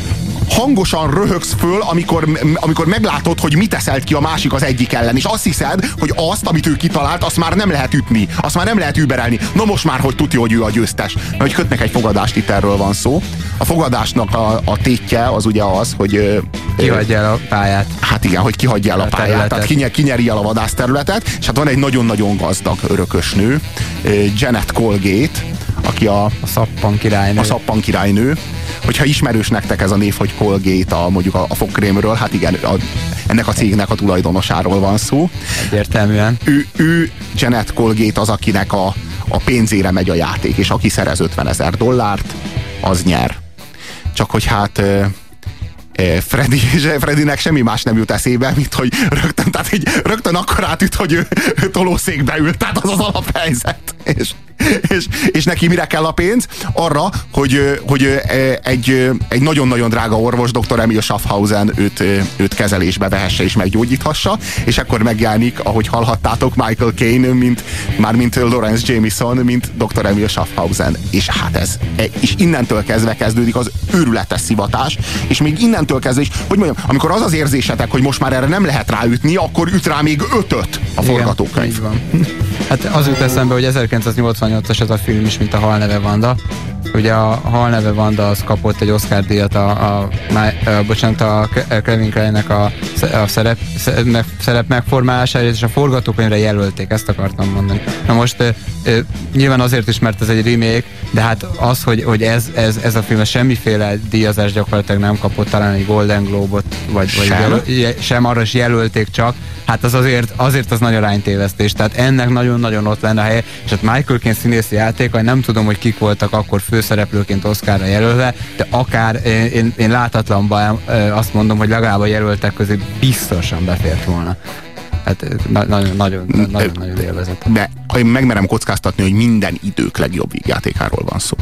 Speaker 2: hangosan röhögsz föl, amikor, amikor meglátod, hogy mit teszelt ki a másik az egyik ellen, és azt hiszed, hogy azt, amit ő kitalált, azt már nem lehet ütni, azt már nem lehet überelni. Na most már, hogy tudja, hogy ő a győztes. Mert hogy kötnek egy fogadást, itt erről van szó. A fogadásnak a, a tétje az ugye az, hogy...
Speaker 3: Kihagyja el a pályát.
Speaker 2: Hát igen, hogy kihagyja el a, a pályát, területet. tehát kinyer, kinyeri el a vadászterületet, és hát van egy nagyon-nagyon gazdag örökösnő, Janet Colgate, aki a,
Speaker 3: a szappan királynő.
Speaker 2: A szappan királynő. Hogyha ismerős nektek ez a név, hogy Colgate a, mondjuk a, a fogkrémről, hát igen, a, ennek a cégnek a tulajdonosáról van szó.
Speaker 3: Egyértelműen.
Speaker 2: Ő, ő Janet Colgate az, akinek a, a pénzére megy a játék, és aki szerez 50 ezer dollárt, az nyer. Csak hogy hát Freddy, <laughs> Freddynek semmi más nem jut eszébe, mint hogy rögtön, tehát így, rögtön akkor átüt, hogy ő, ő tolószékbe ült, tehát az az alaphelyzet. És, és, és neki mire kell a pénz? Arra, hogy, hogy egy, egy nagyon-nagyon drága orvos, dr. Emil Schaffhausen őt, őt kezelésbe vehesse és meggyógyíthassa, és akkor megjelenik, ahogy hallhattátok, Michael Caine, mint, már mint Lawrence Jameson, mint dr. Emil Schaffhausen. És hát ez, e, és innentől kezdve kezdődik az őrületes szivatás, és még innentől kezdve is, hogy mondjam, amikor az az érzésetek, hogy most már erre nem lehet ráütni, akkor üt rá még ötöt a forgatókönyv.
Speaker 3: van. Hát az jut eszembe, hogy 1988-as ez a film is, mint a Hal neve Vanda. Ugye a hal neve Vanda az kapott egy Oscar díjat a, a, a, a bocsánat, a Kevin Kleinnek a, a szerep, szerep megformálásáért és a forgatókönyvre jelölték, ezt akartam mondani. Na most e, e, nyilván azért is, mert ez egy remake, de hát az, hogy, hogy ez, ez, ez a film semmiféle díjazás gyakorlatilag nem kapott, talán egy Golden Globe-ot, vagy, vagy sem? Jelöl, sem arra is jelölték csak, hát az azért, azért az nagy aránytévesztés, tehát ennek nagyon-nagyon ott lenne a helye, és hát Michaelként színészi játéka, nem tudom, hogy kik voltak akkor főszereplőként Oscarra jelölve, de akár én, én, én látatlanban azt mondom, hogy legalább a jelöltek közé biztosan befért volna. Hát nagyon-nagyon élvezett.
Speaker 2: De én megmerem kockáztatni, hogy minden idők legjobb vígjátékáról van szó.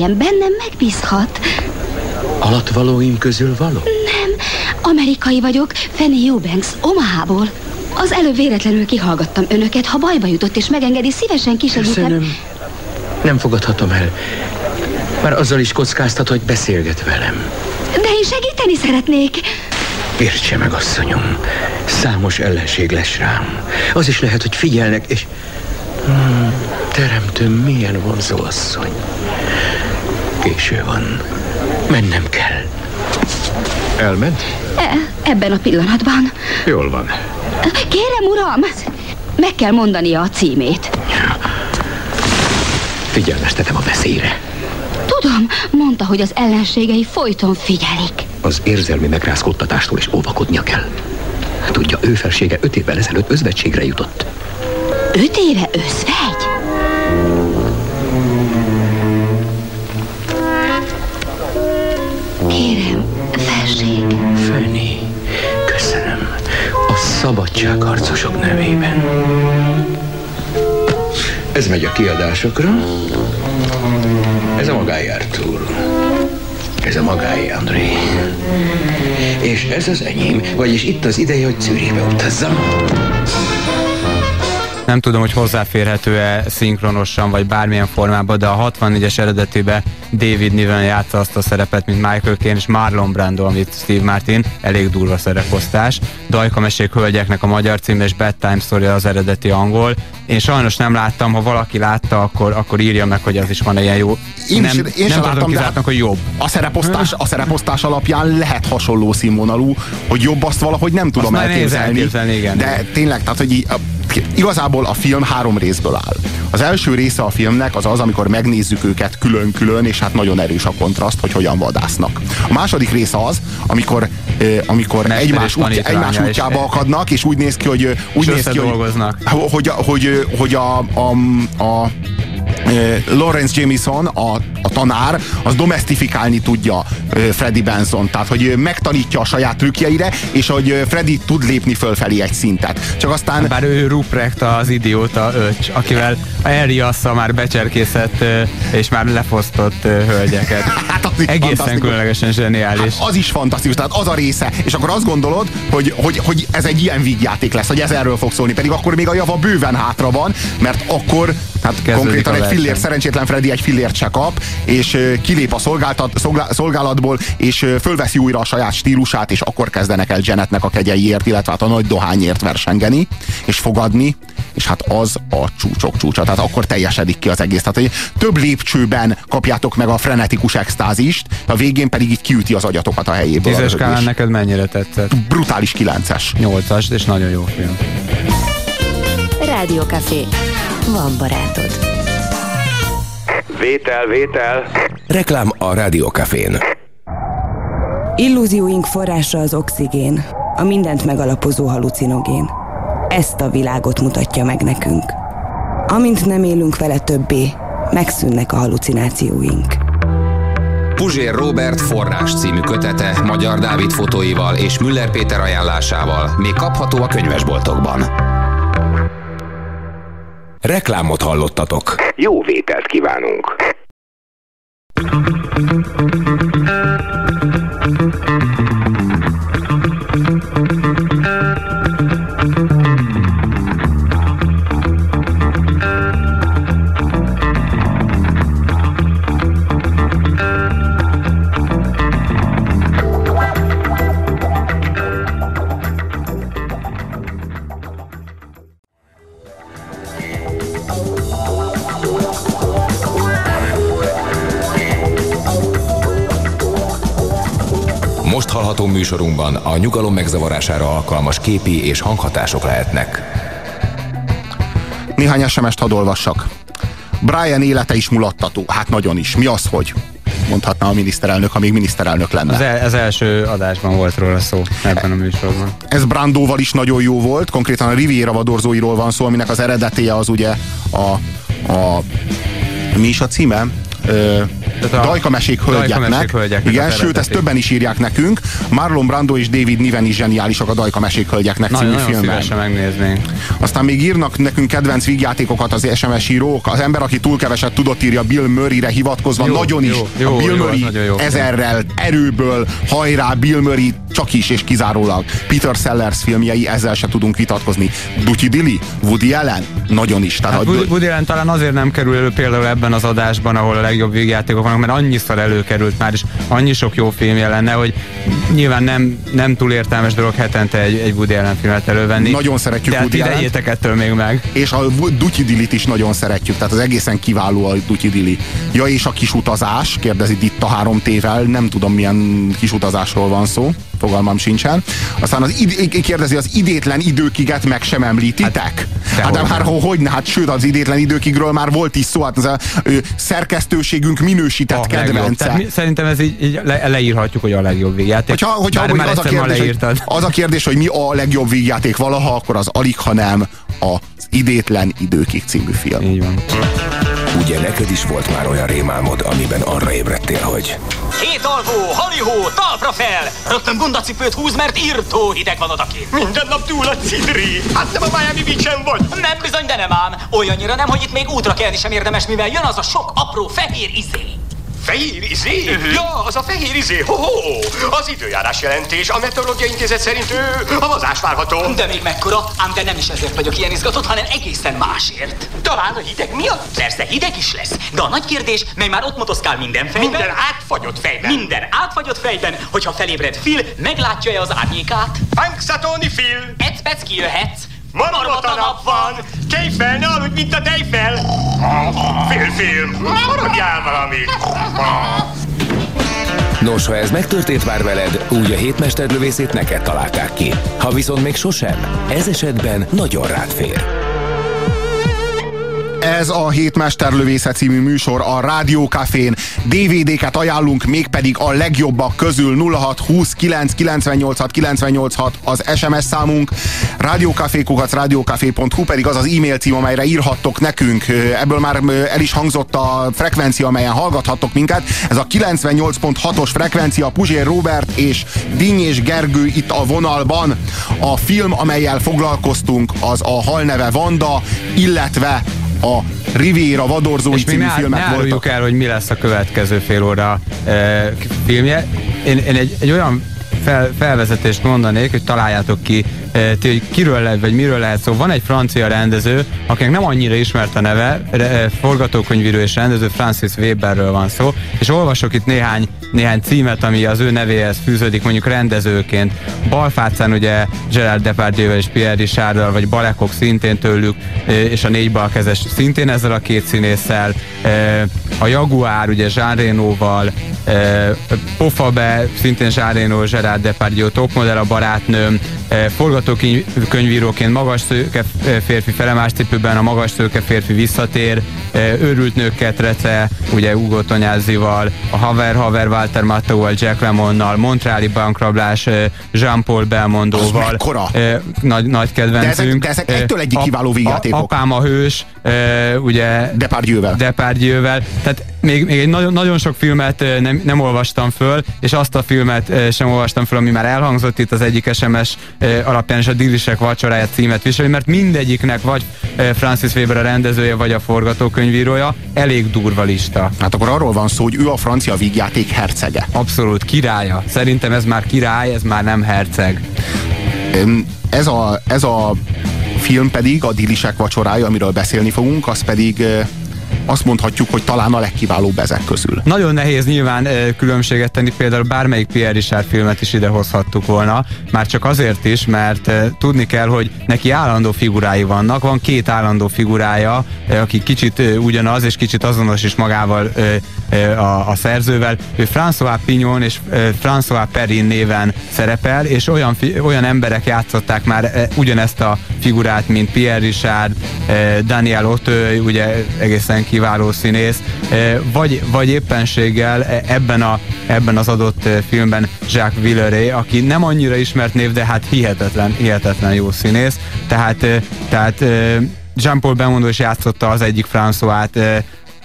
Speaker 9: Féljen, bennem megbízhat.
Speaker 4: Alatvalóim közül való?
Speaker 9: Nem, amerikai vagyok, Fanny Eubanks, Omahából. Az előbb véletlenül kihallgattam önöket, ha bajba jutott és megengedi, szívesen kisegítem.
Speaker 4: Köszönöm. Nem fogadhatom el. Már azzal is kockáztat, hogy beszélget velem.
Speaker 9: De én segíteni szeretnék.
Speaker 4: Értse meg, asszonyom. Számos ellenség lesz rám. Az is lehet, hogy figyelnek, és... Hmm, teremtőm, milyen vonzó asszony. Késő van. Mennem kell. Elment?
Speaker 9: E, ebben a pillanatban.
Speaker 4: Jól van.
Speaker 9: Kérem, uram, meg kell mondania a címét.
Speaker 4: Figyelmeztetem a beszélyre.
Speaker 9: Tudom, mondta, hogy az ellenségei folyton figyelik.
Speaker 4: Az érzelmi megrázkódtatástól is óvakodnia kell. Tudja, ő felsége öt évvel ezelőtt özvegységre jutott.
Speaker 9: Öt éve özvegy?
Speaker 4: Szabadságharcosok nevében. Ez megy a kiadásokra. Ez a magáé Artur. Ez a magáé André. És ez az enyém, vagyis itt az ideje, hogy Zürichbe utazzam.
Speaker 3: Nem tudom, hogy hozzáférhető-e szinkronosan, vagy bármilyen formában, de a 64-es eredetibe David Niven játsza azt a szerepet, mint Michael Caine és Marlon Brando, amit Steve Martin, elég durva szereposztás. Dajka mesék hölgyeknek a magyar cím és Bedtime Story az eredeti angol. Én sajnos nem láttam, ha valaki látta, akkor, akkor írja meg, hogy az is van ilyen jó.
Speaker 2: Én
Speaker 3: nem,
Speaker 2: is, én
Speaker 3: nem
Speaker 2: láttam,
Speaker 3: kizártnak, hogy jobb.
Speaker 2: A szereposztás, a szereposztás alapján lehet hasonló színvonalú, hogy jobb azt valahogy nem tudom
Speaker 3: Azt
Speaker 2: elképzelni.
Speaker 3: elképzelni, igen,
Speaker 2: de
Speaker 3: igen.
Speaker 2: tényleg, tehát hogy í- a- igazából a film három részből áll. Az első része a filmnek az az, amikor megnézzük őket külön-külön, és hát nagyon erős a kontraszt, hogy hogyan vadásznak. A második része az, amikor, amikor
Speaker 3: Mester
Speaker 2: egymás,
Speaker 3: és
Speaker 2: út, egymás útjába akadnak, és úgy néz ki, hogy úgy
Speaker 3: És
Speaker 2: néz ki, hogy, hogy, a- hogy, hogy a, a, a eh, Lawrence Jamison, a, a tanár, az domestifikálni tudja Freddy Benson, tehát hogy megtanítja a saját trükkjeire, és hogy Freddy tud lépni fölfelé egy szintet. Csak aztán
Speaker 3: Bár ő Ruprecht az idióta öcs, akivel elriassza már becserkészett és már lefosztott hölgyeket. <laughs>
Speaker 2: Hát az
Speaker 3: Egészen különlegesen zseniális.
Speaker 2: Hát az is fantasztikus, tehát az a része. És akkor azt gondolod, hogy, hogy, hogy ez egy ilyen vígjáték lesz, hogy ez erről fog szólni, pedig akkor még a java bőven hátra van, mert akkor hát konkrétan egy fillér, szerencsétlen Freddy egy fillért se kap, és kilép a szolgáltat, szolgá- szolgálatból, és fölveszi újra a saját stílusát, és akkor kezdenek el Janetnek a kegyeiért, illetve hát a nagy dohányért versengeni, és fogadni, és hát az a csúcsok csúcsa, tehát akkor teljesedik ki az egész. Tehát, hogy több lépcsőben kapjátok meg a frenetikus extázist, a végén pedig így kiüti az agyatokat a helyéből.
Speaker 3: Tízes skálán neked mennyire tetszett?
Speaker 2: Brutális kilences.
Speaker 3: Nyolcas, és nagyon jó film.
Speaker 9: Rádiókafé. Van barátod.
Speaker 1: Vétel, vétel. Reklám a Rádiókafén.
Speaker 10: Illúzióink forrása az oxigén, a mindent megalapozó halucinogén. Ezt a világot mutatja meg nekünk. Amint nem élünk vele többé, megszűnnek a halucinációink.
Speaker 11: Puzsér Robert forrás című kötete Magyar Dávid fotóival és Müller Péter ajánlásával még kapható a könyvesboltokban.
Speaker 1: Reklámot hallottatok. Jó vételt kívánunk.
Speaker 11: Műsorunkban a nyugalom megzavarására alkalmas képi és hanghatások lehetnek.
Speaker 2: Néhány SMS-t hadd olvassak. Brian élete is mulattató. Hát nagyon is. Mi az, hogy? Mondhatná a miniszterelnök, ha még miniszterelnök lenne.
Speaker 3: Az, el, az első adásban volt róla szó ebben a műsorban.
Speaker 2: Ez Brandóval is nagyon jó volt, konkrétan a Riviera vadorzóiról van szó, aminek az eredetéje az ugye a, a mi is a címe? Ö,
Speaker 3: Tehát a
Speaker 2: hölgyeknek.
Speaker 3: Dajkamesék hölgyeknek
Speaker 2: Igen, sőt, ezt többen is írják nekünk. Marlon Brando és David Niven is zseniálisak a Dajkamesék hölgyeknek
Speaker 3: Nagyon,
Speaker 2: című
Speaker 3: nagyon
Speaker 2: filmben.
Speaker 3: megnéznénk.
Speaker 2: Aztán még írnak nekünk kedvenc vígjátékokat az SMS írók. Az ember, aki túl keveset tudott írja Bill Murray-re hivatkozva,
Speaker 3: Jó,
Speaker 2: nagyon is.
Speaker 3: jó, jó,
Speaker 2: a Bill
Speaker 3: jó,
Speaker 2: Murray
Speaker 3: jó.
Speaker 2: ezerrel, erőből, hajrá, Bill Murray csak is és kizárólag. Peter Sellers filmjei, ezzel se tudunk vitatkozni. Duty Dilly, Woody Allen, nagyon is. Tehát
Speaker 3: Hát
Speaker 2: a-
Speaker 3: Woody Allen talán azért nem kerül elő például ebben az adásban, ahol a legjobb végjátékok vannak, mert annyiszor előkerült már, és annyi sok jó filmje lenne, hogy nyilván nem, nem túl értelmes dolog hetente egy, egy Woody Allen filmet elővenni.
Speaker 2: Nagyon szeretjük
Speaker 3: Tehát
Speaker 2: Woody
Speaker 3: idejétek ettől még meg.
Speaker 2: és a Duty Dillit is nagyon szeretjük, tehát az egészen kiváló a Duty Dilly. Ja, és a kisutazás, kérdezi Ditta három tével, nem tudom milyen kisutazásról van szó, fogalmam sincsen. Aztán az id- kérdezi, az idétlen időkiget meg sem említitek? Hát, hát de már hogy, hát sőt, az idétlen időkigről már volt is szó, hát ez a ö, szerkesztőségünk minősített
Speaker 3: A
Speaker 2: kedvence.
Speaker 3: Tehát szerintem ez így, így le, leírhatjuk, hogy a legjobb végjáték.
Speaker 2: Hogyha, hogyha
Speaker 3: Bár
Speaker 2: hogy az, a kérdés, hogy, az a kérdés, hogy mi a legjobb vígjáték valaha, akkor az alig, ha nem az idétlen időkig című film.
Speaker 3: Így van.
Speaker 1: Ugye neked is volt már olyan rémálmod, amiben arra ébredtél, hogy
Speaker 12: Hét alvó, halihó, talpra fel! Rögtön bundacipőt húz, mert írtó hideg van odakint. Minden nap túl a cidri. Hát nem a Miami beach vagy. Nem bizony, de nem ám. Olyannyira nem, hogy itt még útra kelni sem érdemes, mivel jön az a sok apró fehér izé. Fehér izé? Ja, az a fehér izé. Ho, ho. Az időjárás jelentés. A Meteorológiai Intézet szerint ő, havazás várható.
Speaker 13: De még mekkora? Ám de nem is ezért vagyok ilyen izgatott, hanem egészen másért.
Speaker 12: Talán a hideg miatt?
Speaker 13: Persze, hideg is lesz. De a nagy kérdés, mely már ott motoszkál minden fejben.
Speaker 12: Minden átfagyott fejben.
Speaker 13: Minden átfagyott fejben, hogyha felébred Phil, meglátja-e az árnyékát?
Speaker 12: Punxsutawney Phil.
Speaker 13: Ecpec kijöhetsz.
Speaker 12: Marmota nap van! Kelj fel, ne aludj, mint a tejfel! Fél film, maradjál valamit!
Speaker 1: Nos, ha ez megtörtént már veled, úgy a hétmesterlövészét neked találták ki. Ha viszont még sosem, ez esetben nagyon rád fér.
Speaker 2: Ez a Hétmesterlövésze című műsor a Rádiókafén. DVD-ket ajánlunk, mégpedig a legjobbak közül 06 9 986 986 az SMS számunk, rádiókafékukat rádiókafé.hu pedig az az e-mail cím, amelyre írhattok nekünk. Ebből már el is hangzott a frekvencia, amelyen hallgathattok minket. Ez a 98.6-os frekvencia, Puzsér Robert és Diny és Gergő itt a vonalban. A film, amelyel foglalkoztunk, az a halneve Vanda, illetve a Riviera vadorzó című
Speaker 3: ne,
Speaker 2: filmek
Speaker 3: ne
Speaker 2: voltak.
Speaker 3: el, hogy mi lesz a következő fél óra e, filmje. Én, én egy, egy olyan fel, felvezetést mondanék, hogy találjátok ki, e, ti, hogy kiről lehet, vagy miről lehet szó. Van egy francia rendező, akinek nem annyira ismert a neve, re, e, forgatókönyvíró és rendező, Francis Weberről van szó, és olvasok itt néhány, néhány címet, ami az ő nevéhez fűződik, mondjuk rendezőként. Balfácán ugye Gerard Depardieu és Pierre Richarddal, vagy Balekok szintén tőlük, e, és a négy balkezes szintén ezzel a két színésszel. A Jaguar ugye Jean Reno-val, Pofabe, szintén Jean Reno, Gerard Depardieu, topmodell a barátnőm, e, forgatókönyvíróként magas szőke férfi felemás cipőben, a magas szőke férfi visszatér, e, őrült nők ketrece, ugye Ugo Tonyázival, a Haver Haver Walter Matthauval, Jack Lemonnal, Montreali bankrablás e, Jean-Paul Belmondóval. E, nagy, nagy kedvencünk.
Speaker 2: De ezek- de ezek
Speaker 3: E,
Speaker 2: egytől egyik kiváló végjátékok.
Speaker 3: a- Apám a hős, e, ugye
Speaker 2: Depardieu-vel.
Speaker 3: Depardieu-vel. Tehát még, még egy nagyon, nagyon sok filmet nem, nem olvastam föl, és azt a filmet sem olvastam föl, ami már elhangzott itt az egyik SMS alapján, és a Dilisek vacsorája címet viseli, mert mindegyiknek vagy Francis Weber a rendezője, vagy a forgatókönyvírója. Elég durva lista.
Speaker 2: Hát akkor arról van szó, hogy ő a francia vígjáték hercege.
Speaker 3: Abszolút királya. Szerintem ez már király, ez már nem herceg.
Speaker 2: Ez a, ez a film pedig, a Dilisek vacsorája, amiről beszélni fogunk, az pedig azt mondhatjuk, hogy talán a legkiválóbb ezek közül.
Speaker 3: Nagyon nehéz nyilván különbséget tenni, például bármelyik Pierre Richard filmet is idehozhattuk volna, már csak azért is, mert tudni kell, hogy neki állandó figurái vannak, van két állandó figurája, aki kicsit ugyanaz, és kicsit azonos is magával a, a szerzővel. Ő François Pignon és François Perrin néven szerepel, és olyan, olyan emberek játszották már eh, ugyanezt a figurát, mint Pierre Richard, Daniel Auteuil, ugye egészen kiváló színész, vagy, vagy éppenséggel eh, ebben, a, ebben az adott filmben Jacques Villeray, aki nem annyira ismert név, de hát hihetetlen, hihetetlen jó színész. Tehát, eh, tehát eh, Jean-Paul Belmondo is játszotta az egyik François-t,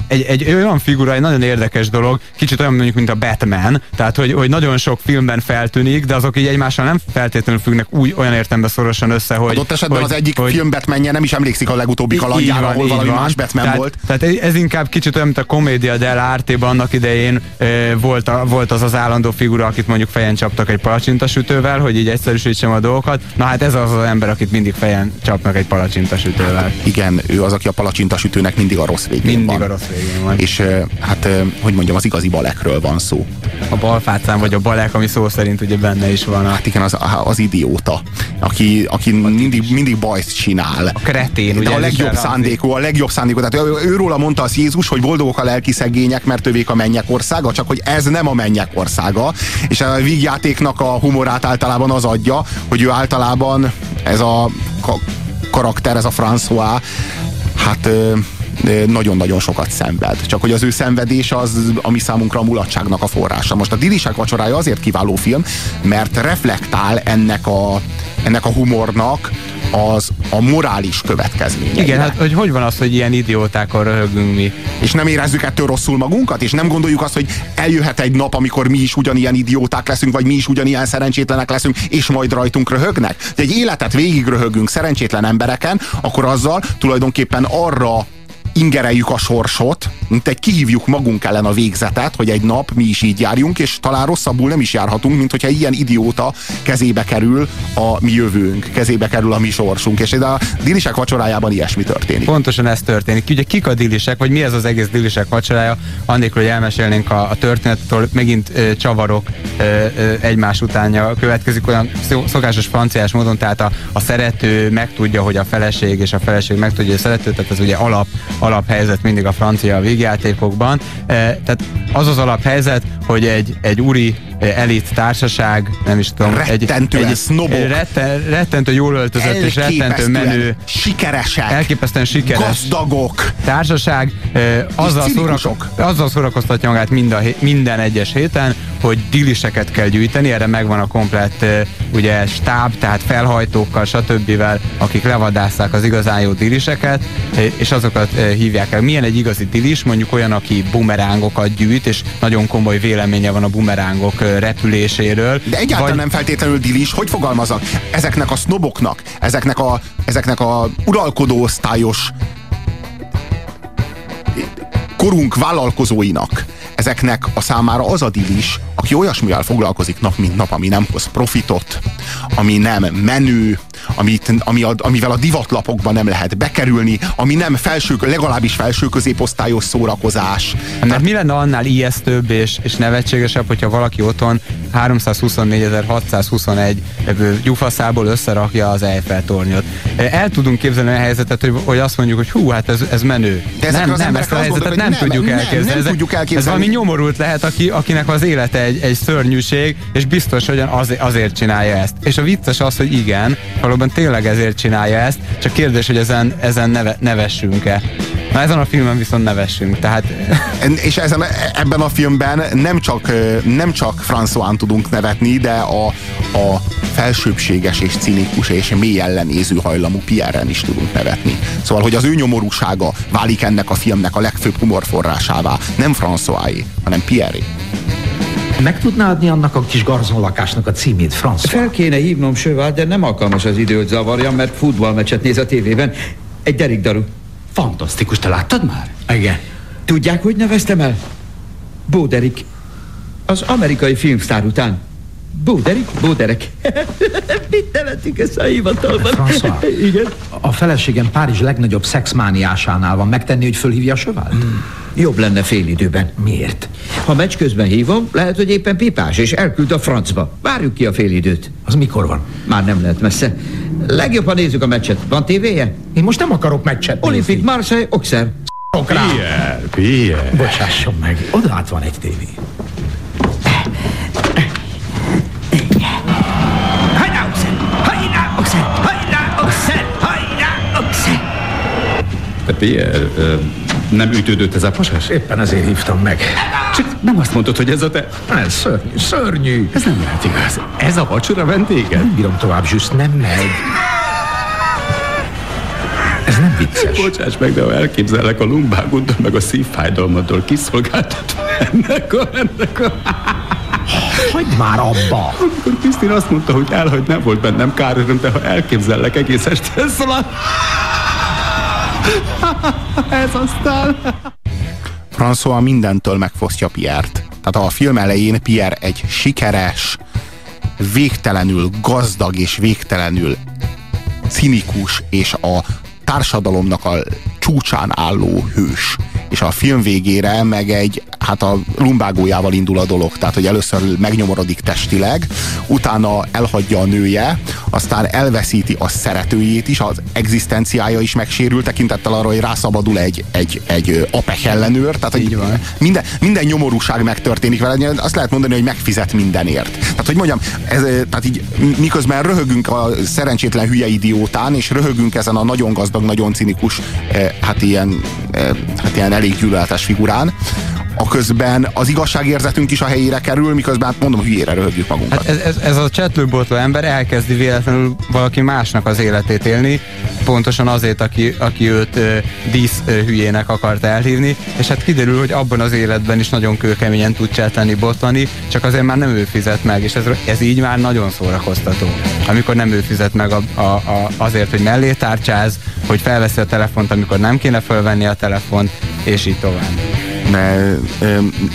Speaker 3: egy, egy olyan figura, egy nagyon érdekes dolog, kicsit olyan mondjuk, mint a Batman, tehát hogy, hogy nagyon sok filmben feltűnik, de azok így egymással nem feltétlenül függnek úgy olyan értelemben szorosan össze, hogy...
Speaker 2: Adott esetben
Speaker 3: hogy,
Speaker 2: az egyik
Speaker 3: hogy,
Speaker 2: film Batmanje nem is emlékszik a legutóbbi kalandjára, ahol valami más Batman
Speaker 3: tehát,
Speaker 2: volt.
Speaker 3: Tehát ez inkább kicsit olyan, mint a komédia dell'arte annak idején e, volt, a, volt az az állandó figura, akit mondjuk fejen csaptak egy palacsintasütővel, hogy így egyszerűsítsem a dolgokat. Na hát ez az az ember, akit mindig fejen csapnak egy palacsintasütővel.
Speaker 2: Igen, ő az, aki a palacsintasütőnek mindig a rossz végén
Speaker 3: Mindig
Speaker 2: van.
Speaker 3: a rossz végén van.
Speaker 2: És hát, hogy mondjam, az igazi balekről van szó.
Speaker 3: A balfácán vagy a balek, ami szó szerint ugye benne is van. A...
Speaker 2: Hát igen, az, az idióta, aki, aki mindig, mindig bajt csinál.
Speaker 3: A kretén,
Speaker 2: De a legjobb szándékú, a legjobb szándékú. Tehát ő, őróla mondta az Jézus, hogy boldogok a lelki szegények, mert övék a mennyek országa, csak hogy ez nem a mennyek országa. És a vígjátéknak a humorát általában az adja, hogy ő általában ez a ka- karakter, ez a François, hát nagyon-nagyon sokat szenved. Csak hogy az ő szenvedés az, ami számunkra a mulatságnak a forrása. Most a Dilisek vacsorája azért kiváló film, mert reflektál ennek a, ennek a humornak az a morális következményeire.
Speaker 3: Igen, hát hogy hogy van az, hogy ilyen idiótákon röhögünk mi?
Speaker 2: És nem érezzük ettől rosszul magunkat, és nem gondoljuk azt, hogy eljöhet egy nap, amikor mi is ugyanilyen idióták leszünk, vagy mi is ugyanilyen szerencsétlenek leszünk, és majd rajtunk röhögnek. De egy életet végig röhögünk szerencsétlen embereken, akkor azzal tulajdonképpen arra ingereljük a sorsot, mint egy kihívjuk magunk ellen a végzetet, hogy egy nap mi is így járjunk, és talán rosszabbul nem is járhatunk, mint hogyha ilyen idióta kezébe kerül a mi jövőnk, kezébe kerül a mi sorsunk, és a dilisek vacsorájában ilyesmi történik.
Speaker 3: Pontosan ez történik. Ugye kik a dilisek, vagy mi ez az egész dilisek vacsorája, annélkül, hogy elmesélnénk a, a történettől, megint ö, csavarok ö, ö, egymás utánja következik olyan szokásos franciás módon, tehát a, a szerető megtudja, hogy a feleség, és a feleség megtudja, hogy a szerető, tehát ez ugye alap, alaphelyzet mindig a francia végjátékokban. E, tehát az az alaphelyzet, hogy egy, egy úri elit társaság, nem is tudom,
Speaker 2: rettentően.
Speaker 3: egy,
Speaker 2: sznobok,
Speaker 3: egy retten, rettentő jól öltözött és rettentő menő,
Speaker 2: sikeresek,
Speaker 3: elképesztően sikeres,
Speaker 2: gazdagok.
Speaker 3: társaság, e, azzal, szórak, azzal szórakoztatja magát mind a, minden egyes héten, hogy diliseket kell gyűjteni, erre megvan a komplett ugye stáb, tehát felhajtókkal, stb. akik levadásszák az igazán jó diliseket, és azokat hívják el. Milyen egy igazi dilis, mondjuk olyan, aki bumerángokat gyűjt, és nagyon komoly véleménye van a bumerángok repüléséről.
Speaker 2: De egyáltalán vagy... nem feltétlenül dilis, hogy fogalmazok? Ezeknek a sznoboknak, ezeknek a, ezeknek a uralkodó osztályos korunk vállalkozóinak, ezeknek a számára az a dilis, aki olyasmivel foglalkozik nap mint nap, ami nem hoz profitot, ami nem menő, amit, ami a, amivel a divatlapokban nem lehet bekerülni, ami nem felső, legalábbis felső középosztályos szórakozás.
Speaker 3: Mert Tehát... mi lenne annál ijesztőbb és, és nevetségesebb, hogyha valaki otthon 324.621 gyufaszából összerakja az Eiffel tornyot. El tudunk képzelni a helyzetet, hogy, hogy azt mondjuk, hogy hú, hát ez, ez menő.
Speaker 2: De
Speaker 3: nem, nem, ezt a helyzetet nem, nem, tudjuk elképzelni.
Speaker 2: Nem, nem tudjuk elképzelni.
Speaker 3: Ez valami nyomorult lehet, aki, akinek az élete egy, egy szörnyűség, és biztos, hogy az, azért csinálja ezt. És a vicces az, hogy igen, valóban tényleg ezért csinálja ezt, csak kérdés, hogy ezen, ezen neve, nevessünk-e. Na ezen a filmen viszont nevessünk, tehát... <laughs>
Speaker 2: És ezen, ebben a filmben nem csak, nem csak François tudunk nevetni, de a, a felsőbséges és cinikus és mély ellenéző hajlamú Pierre-en is tudunk nevetni. Szóval, hogy az ő nyomorúsága válik ennek a filmnek a legfőbb humorforrásává. Nem François, hanem Pierre.
Speaker 14: Meg tudná adni annak a kis garzonlakásnak a címét, François?
Speaker 8: Fel kéne hívnom Sövál, de nem alkalmas az idő, hogy zavarjam, mert futballmeccset néz a tévében. Egy derigdaru.
Speaker 14: Fantasztikus, te láttad már?
Speaker 8: Igen. Tudják, hogy neveztem el? Bóderik. Az amerikai filmsztár után. Bóderik, Bóderek. <laughs> Mit nevetik ezt a hivatalban?
Speaker 14: François,
Speaker 8: Igen.
Speaker 14: A feleségem Párizs legnagyobb szexmániásánál van. Megtenni, hogy fölhívja a sövált? Hmm.
Speaker 8: Jobb lenne fél időben.
Speaker 14: Miért?
Speaker 8: Ha meccs közben hívom, lehet, hogy éppen pipás, és elküld a francba. Várjuk ki a fél időt.
Speaker 14: Az mikor van?
Speaker 8: Már nem lehet messze. Legjobb, ha nézzük a meccset. Van tévéje?
Speaker 14: Én most nem akarok meccset
Speaker 8: Olimpik, Marseille, Auxerre.
Speaker 14: Pierre, Pierre. Bocsásson meg, oda át van egy tévé.
Speaker 15: Pierre, nem ütődött ez a pasas?
Speaker 14: Éppen ezért hívtam meg.
Speaker 15: Csak nem azt mondtad, hogy ez a te...
Speaker 14: Ez szörnyű, szörnyű.
Speaker 15: Ez nem lehet igaz. Ez a vacsora vendége?
Speaker 14: Nem bírom tovább, Zsüsz, nem megy. Ez nem vicces.
Speaker 15: Bocsáss meg, de ha elképzellek a lumbágoddal, meg a szívfájdalmaddal kiszolgáltatva ennek a... Ennek a...
Speaker 14: Hagyd már abba!
Speaker 15: Amikor Krisztin azt mondta, hogy elhagy, nem volt bennem kár öröm, de ha elképzellek egész este, szóval... <laughs> Ez aztán...
Speaker 2: François mindentől megfosztja Pierre-t. Tehát a film elején Pierre egy sikeres, végtelenül gazdag és végtelenül cinikus és a társadalomnak a csúcsán álló hős. És a film végére meg egy, hát a lumbágójával indul a dolog, tehát hogy először megnyomorodik testileg, utána elhagyja a nője, aztán elveszíti a szeretőjét is, az egzisztenciája is megsérül, tekintettel arra, hogy rászabadul egy, egy, egy APEC ellenőr, tehát hogy minden, minden nyomorúság megtörténik vele, azt lehet mondani, hogy megfizet mindenért. Tehát, hogy mondjam, ez, tehát így miközben röhögünk a szerencsétlen hülye idiótán, és röhögünk ezen a nagyon gazdag, nagyon cinikus, hát ilyen, hát ilyen elég gyűlöletes figurán, a közben az igazságérzetünk is a helyére kerül, miközben hát mondom, hülyére röhögjük magunkat.
Speaker 3: Hát ez, ez, ez a csetlőbotló ember elkezdi véletlenül valaki másnak az életét élni, pontosan azért, aki, aki őt ö, dísz ö, hülyének akart elhívni, és hát kiderül, hogy abban az életben is nagyon kőkeményen tud csetleni, botlani, csak azért már nem ő fizet meg, és ez, ez így már nagyon szórakoztató. Amikor nem ő fizet meg a, a, a, azért, hogy mellé tárcsáz, hogy felveszi a telefont, amikor nem kéne felvenni a telefont, és így tovább.
Speaker 2: De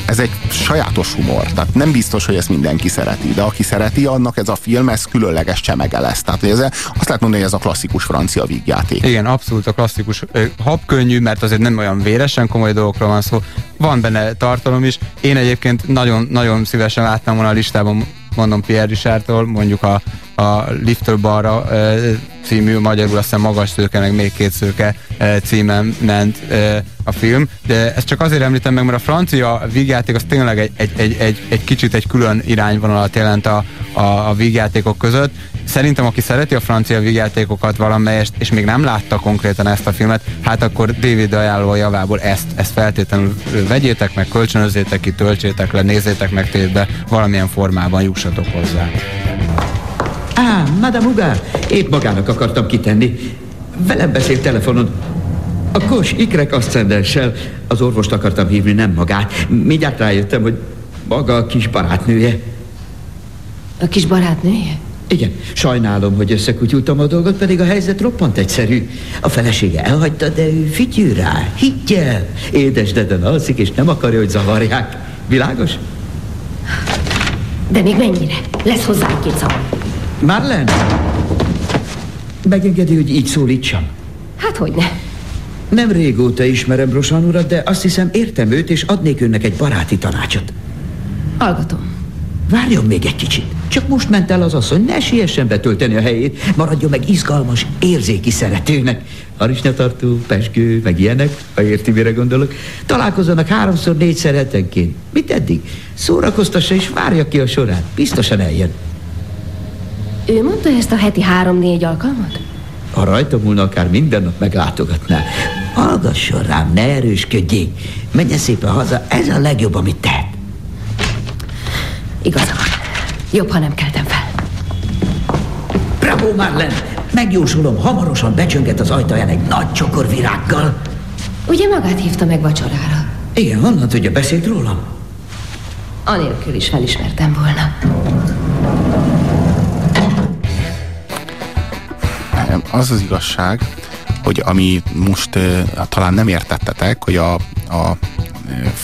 Speaker 2: ez egy sajátos humor, tehát nem biztos, hogy ezt mindenki szereti, de aki szereti, annak ez a film, ez különleges csemege lesz. Tehát ez, azt lehet mondani, hogy ez a klasszikus francia vígjáték.
Speaker 3: Igen, abszolút a klasszikus. Habkönnyű, mert azért nem olyan véresen komoly dolgokról van szó. Van benne tartalom is. Én egyébként nagyon, nagyon szívesen láttam volna a listában mondom Pierre Richardtól, mondjuk a, a Liftől balra című, magyarul azt hiszem magas szőke, meg még két szőke címen ment a film, de ezt csak azért említem meg, mert a francia vígjáték az tényleg egy, egy, egy, egy, egy kicsit egy külön irányvonalat jelent a, a, a vígjátékok között. Szerintem, aki szereti a francia vígjátékokat valamelyest, és még nem látta konkrétan ezt a filmet, hát akkor David ajánló javából ezt, ezt feltétlenül vegyétek meg, kölcsönözzétek ki, töltsétek le, nézzétek meg tétbe, valamilyen formában jussatok hozzá.
Speaker 8: Á, Madame Ugár, épp magának akartam kitenni. Velem beszélt telefonon. A kos ikrek aszcendenssel az orvost akartam hívni, nem magát. Mindjárt rájöttem, hogy maga a kis barátnője.
Speaker 6: A kis barátnője?
Speaker 8: Igen, sajnálom, hogy összekutyultam a dolgot, pedig a helyzet roppant egyszerű. A felesége elhagyta, de ő figyül rá, higgyel. Édes deden alszik, és nem akarja, hogy zavarják. Világos?
Speaker 6: De még mennyire? Lesz hozzá egy két szavam.
Speaker 8: Marlen! Megengedi, hogy így szólítsam?
Speaker 6: Hát hogy ne?
Speaker 8: Nem régóta ismerem Brosan urat, de azt hiszem értem őt, és adnék önnek egy baráti tanácsot.
Speaker 6: Hallgatom.
Speaker 8: Várjon még egy kicsit. Csak most ment el az asszony, ne siessen betölteni a helyét. Maradjon meg izgalmas, érzéki szeretőnek. Harisnyatartó, peskő, meg ilyenek, ha érti, mire gondolok. Találkozzanak háromszor, négyszer hetenként. Mit eddig? Szórakoztassa és várja ki a sorát. Biztosan eljön.
Speaker 6: Ő mondta ezt a heti három-négy alkalmat?
Speaker 8: Ha rajta múlna, akár minden nap meglátogatná. Hallgasson rám, ne erősködjék. Menjen szépen haza, ez a legjobb, amit tehet.
Speaker 6: Igaza van. Jobb, ha nem keltem fel.
Speaker 8: Bravo, Marlen! Megjósolom, hamarosan becsönget az ajtaján egy nagy csokor virággal.
Speaker 6: Ugye magát hívta meg vacsorára?
Speaker 8: Igen, honnan tudja, beszélt rólam?
Speaker 6: Anélkül is felismertem volna.
Speaker 2: Az az igazság, hogy ami most uh, talán nem értettetek, hogy a, a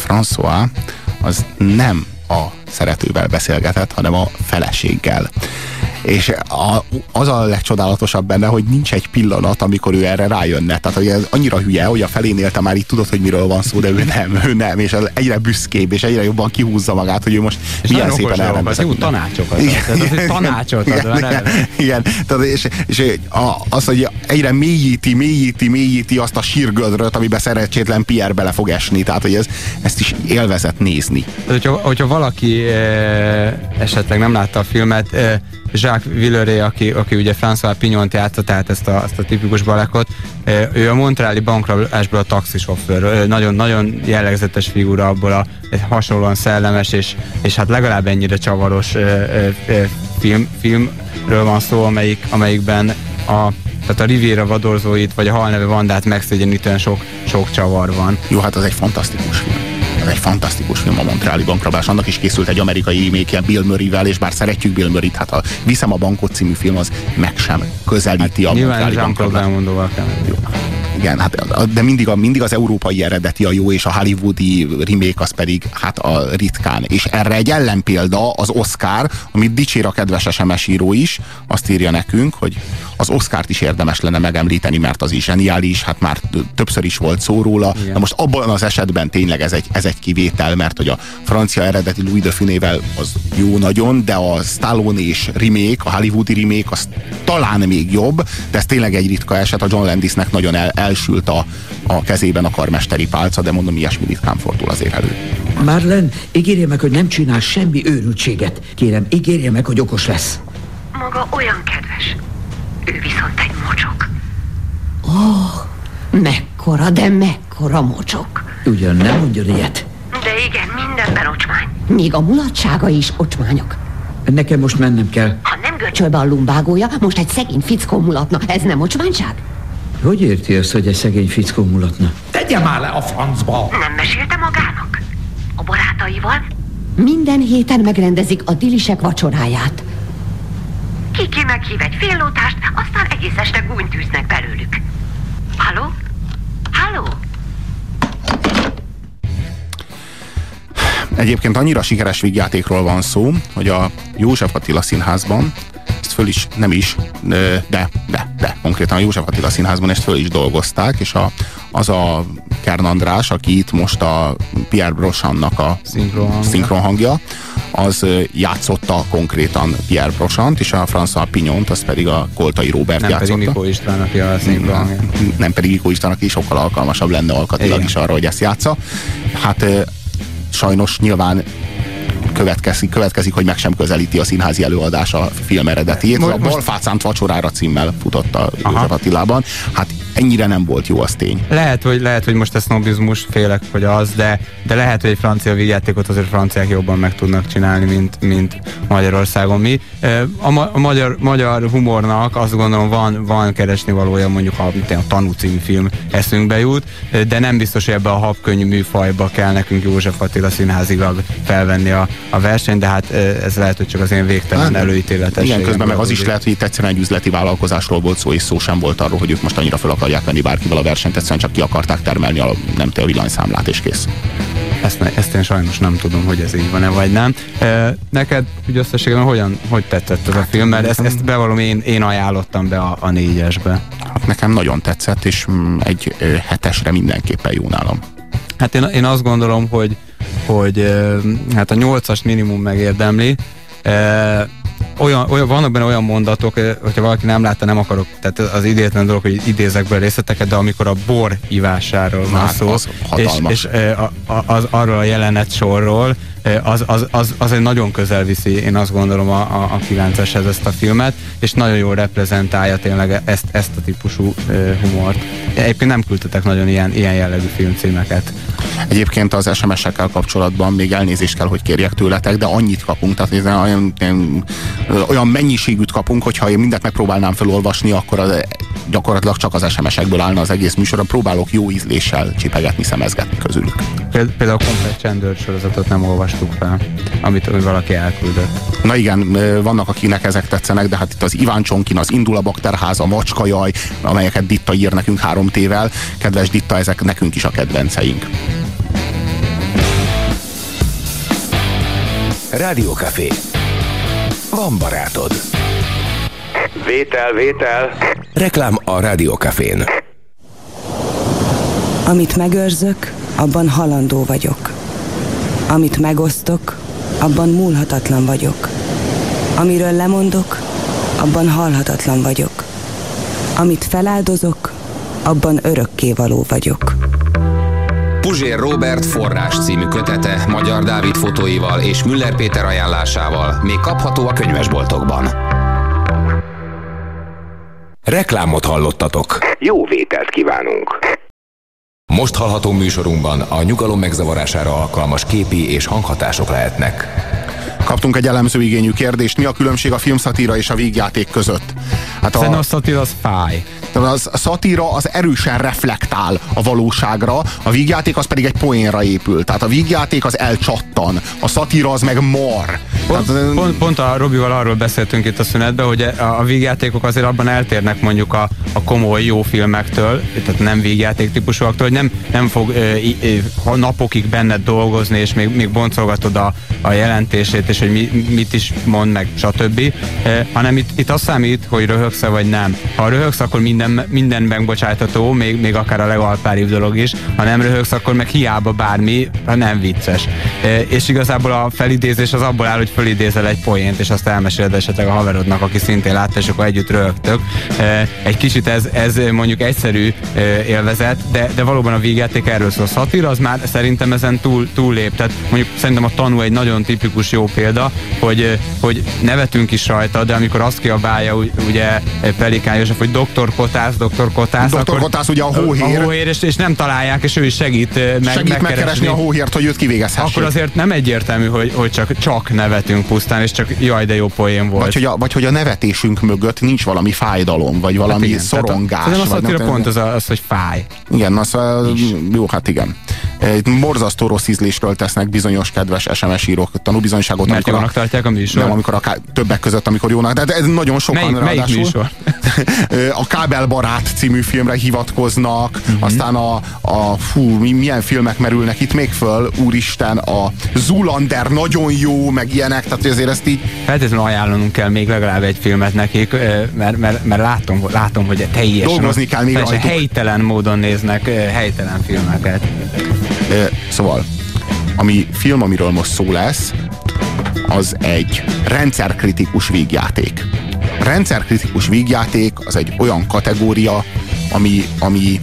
Speaker 2: François az nem a szeretővel beszélgetett, hanem a feleséggel. És a, az a legcsodálatosabb benne, hogy nincs egy pillanat, amikor ő erre rájönne. Tehát hogy ez annyira hülye, hogy a felénélte már így tudod, hogy miről van szó, de ő nem, ő nem, és az egyre büszkébb, és egyre jobban kihúzza magát, hogy ő most
Speaker 3: és milyen szépen elrendezett. Jó tanácsokat
Speaker 2: igen,
Speaker 3: ad. Egy tanácsot ad.
Speaker 2: Igen, igen, igen. Tehát, és, és a, az, hogy egyre mélyíti, mélyíti, mélyíti azt a sírgödröt, amiben szerencsétlen Pierre bele fog esni. Tehát, hogy ez, ezt is élvezett nézni.
Speaker 3: Tehát, hogyha, hogyha valaki e, esetleg nem látta a filmet, e, Jacques Villeray, aki, aki ugye François Pignont játsza, tehát ezt a, ezt a tipikus balekot, ő a Montreali bankrabásból a taxisofőr, nagyon, nagyon jellegzetes figura abból a hasonlóan szellemes és, és hát legalább ennyire csavaros film, filmről van szó, amelyik, amelyikben a tehát a Riviera vadorzóit, vagy a halneve Vandát megszégyenítően sok, sok csavar van.
Speaker 2: Jó, hát az egy fantasztikus film ez egy fantasztikus film a Montreali bankrabás. Annak is készült egy amerikai remake Bill Murray-vel, és bár szeretjük Bill Murray-t, hát a Viszem a bankot című film az meg sem közelíti hát, a Montreali bankrabást. Igen, hát, de mindig, a, mindig az európai eredeti a jó, és a hollywoodi remake az pedig hát a ritkán. És erre egy ellenpélda az Oscar, amit dicsér a kedves SMS író is, azt írja nekünk, hogy az Oscárt is érdemes lenne megemlíteni, mert az is zseniális, hát már többször is volt szó róla. Igen. De most abban az esetben tényleg ez egy, ez egy kivétel, mert hogy a francia eredeti Louis de Funével az jó nagyon, de a Stallone és remake, a hollywoodi remake az talán még jobb, de ez tényleg egy ritka eset, a John Landisnek nagyon el, elsült a, a kezében a karmesteri pálca, de mondom, ilyesmi ritkán fordul azért elő.
Speaker 8: Marlen, ígérje meg, hogy nem csinál semmi őrültséget. Kérem, ígérje meg, hogy okos lesz.
Speaker 6: Maga olyan kedves. Ő viszont egy mocsok.
Speaker 16: Ó, oh, mekkora, de mekkora mocsok.
Speaker 8: Ugyan nem mondjon ilyet.
Speaker 6: De igen, mindenben ocsmány.
Speaker 16: Még a mulatsága is ocsmányok.
Speaker 8: Nekem most mennem kell.
Speaker 6: Ha nem
Speaker 16: görcsöl be a lumbágója, most egy szegény fickó mulatna. Ez nem ocsmányság?
Speaker 8: Hogy érti ezt, hogy egy szegény fickó mulatna?
Speaker 14: Tegye már le a francba!
Speaker 6: Nem mesélte magának? A barátaival?
Speaker 16: Minden héten megrendezik a dilisek vacsoráját.
Speaker 6: Kiki meghív egy féllótást, aztán egész este gúnytűznek belőlük. Halló? Halló?
Speaker 2: Egyébként annyira sikeres vígjátékról van szó, hogy a József Attila Színházban föl is, nem is, de, de, de, konkrétan a József Attila Színházban ezt föl is dolgozták, és a, az a Kern András, aki itt most a Pierre Brochannak a szinkronhangja, az játszotta konkrétan Pierre Brochant, és a François Pignont, az pedig a Koltai Robert
Speaker 3: nem
Speaker 2: játszotta.
Speaker 3: Nem pedig Mikó István, aki a szinkronhangja.
Speaker 2: Nem, nem pedig Mikó István, aki sokkal alkalmasabb lenne alkatilag Igen. is arra, hogy ezt játsza. Hát sajnos nyilván következik, következik, hogy meg sem közelíti a színházi előadás a film eredetiét. Most, a Balfácánt vacsorára címmel futott a József Attilában. Hát ennyire nem volt jó, az tény.
Speaker 3: Lehet, hogy, lehet, hogy most ez sznobizmus, félek, hogy az, de, de lehet, hogy egy francia vígjátékot azért franciák jobban meg tudnak csinálni, mint, mint Magyarországon mi. A, ma, a magyar, magyar humornak azt gondolom van, van keresni valója, mondjuk a, a Tanú című film eszünkbe jut, de nem biztos, hogy ebbe a habkönnyű műfajba kell nekünk József Attila színházilag felvenni a, a versenyt, de hát ez lehet, hogy csak az én végtelen hát, előítéletes.
Speaker 2: Igen, közben meg az is lehet, hogy itt egyszerűen egy üzleti vállalkozásról volt szó, és szó sem volt arról, hogy ők most annyira fel akarják venni bárkivel a versenyt, egyszerűen csak ki akarták termelni a nem te a villanyszámlát, és kész.
Speaker 3: Ezt, ezt én sajnos nem tudom, hogy ez így van-e, vagy nem. E, neked úgy összességében hogyan, hogy tetszett ez a film? Mert ezt, ezt bevallom, én, én ajánlottam be a, a négyesbe.
Speaker 2: Hát nekem nagyon tetszett, és mm, egy hetesre mindenképpen jó nálam.
Speaker 3: Hát én, én azt gondolom, hogy, hogy hát a nyolcas minimum megérdemli, olyan, olyan, vannak benne olyan mondatok, hogyha valaki nem látta, nem akarok, tehát az idétlen dolog, hogy idézek be részleteket, de amikor a bor ivásáról van szó, az és, és a, a, az, arról a jelenet sorról, az, az, az, az egy nagyon közel viszi, én azt gondolom a, a, a 9-eshez ezt a filmet, és nagyon jól reprezentálja tényleg ezt, ezt a típusú uh, humort. Egyébként nem küldtetek nagyon ilyen, ilyen jellegű filmcímeket.
Speaker 2: Egyébként az SMS-ekkel kapcsolatban még elnézést kell, hogy kérjek tőletek, de annyit kapunk, tehát olyan, olyan, mennyiségűt kapunk, hogyha én mindent megpróbálnám felolvasni, akkor az, gyakorlatilag csak az SMS-ekből állna az egész műsor. Próbálok jó ízléssel csipegetni, szemezgetni közülük.
Speaker 3: Például a komplet csendőr sorozatot nem olvastuk fel, amit, valaki elküldött.
Speaker 2: Na igen, vannak akinek ezek tetszenek, de hát itt az Iván Csonkin, az Indul a Bakterház, a Macskajaj, amelyeket Ditta ír nekünk három tével. Kedves Ditta, ezek nekünk is a kedvenceink.
Speaker 1: Rádiókafé. Van barátod.
Speaker 17: Vétel, vétel.
Speaker 1: Reklám a Rádiókafén.
Speaker 10: Amit megőrzök, abban halandó vagyok. Amit megosztok, abban múlhatatlan vagyok. Amiről lemondok, abban halhatatlan vagyok. Amit feláldozok, abban örökké való vagyok.
Speaker 11: Puzsér Robert forrás című kötete Magyar Dávid fotóival és Müller Péter ajánlásával még kapható a könyvesboltokban.
Speaker 1: Reklámot hallottatok.
Speaker 17: Jó vételt kívánunk!
Speaker 1: Most hallható műsorunkban a nyugalom megzavarására alkalmas képi és hanghatások lehetnek.
Speaker 2: Kaptunk egy elemző igényű kérdést, mi a különbség a filmszatíra és a vígjáték között?
Speaker 3: Hát a... Szerintem a szatíra az fáj.
Speaker 2: Az, a szatíra az erősen reflektál a valóságra, a vígjáték az pedig egy poénra épül. Tehát a vígjáték az elcsattan, a szatíra az meg mar.
Speaker 3: Pont, Tehát, pont, pont a Robival arról beszéltünk itt a szünetben, hogy a, a vígjátékok azért abban eltérnek mondjuk a, a komoly jó filmektől, tehát nem vígjáték típusúaktól, hogy nem, nem fog ö, ö, napokig benned dolgozni, és még, még boncolgatod a, a jelentését, és hogy mi, mit is mond meg, stb. E, hanem itt, itt azt számít, hogy röhögsz vagy nem. Ha röhögsz, akkor minden, minden megbocsájtató, még, még akár a legalpáribb dolog is. Ha nem röhögsz, akkor meg hiába bármi, ha nem vicces. E, és igazából a felidézés az abból áll, hogy felidézel egy poént, és azt elmeséled esetleg a haverodnak, aki szintén látta, és akkor együtt röhögtök. E, egy kicsit ez, ez mondjuk egyszerű e, élvezet, de, de valóban a végjáték erről szól. Szatír az már szerintem ezen túl, túl lép. Tehát mondjuk szerintem a tanú egy nagyon tipikus jó példa, hogy, hogy nevetünk is rajta, de amikor azt kiabálja ugye Pelikán József, hogy doktor Kotász, doktor Kotász.
Speaker 2: Doktor akkor, Kotász ugye a hóhér.
Speaker 3: A hóhér, és, és nem találják, és ő is segít, meg,
Speaker 2: segít megkeresni a hóhért, hogy őt kivégezhessék.
Speaker 3: Akkor azért nem egyértelmű, hogy, hogy csak, csak nevetünk pusztán, és csak jaj, de jó poén volt.
Speaker 2: Vagy hogy, a, vagy hogy a nevetésünk mögött nincs valami fájdalom, vagy valami hát igen, szorongás.
Speaker 3: Tehát a, a pont az, az, hogy fáj.
Speaker 2: Igen, az, jó, hát igen. Egy borzasztó rossz ízlésről tesznek bizonyos kedves SMS írók tanúbizonyságot.
Speaker 3: Mert jónak a, tartják a műsor?
Speaker 2: Nem, amikor a ká, többek között, amikor jónak, de, ez nagyon sokan
Speaker 3: melyik,
Speaker 2: ráadásul.
Speaker 3: Melyik műsor? <laughs>
Speaker 2: a Kábelbarát című filmre hivatkoznak, uh-huh. aztán a, a fú, milyen filmek merülnek itt még föl, úristen, a Zulander nagyon jó, meg ilyenek, tehát azért ezt így...
Speaker 3: Feltétlenül ajánlanunk kell még legalább egy filmet nekik, mert, mert, mert látom, látom, hogy teljesen,
Speaker 2: Dolgozni kell még
Speaker 3: teljesen helytelen módon néznek helytelen filmeket.
Speaker 2: Szóval, ami film, amiről most szó lesz, az egy rendszerkritikus vígjáték. Rendszerkritikus vígjáték az egy olyan kategória, ami, ami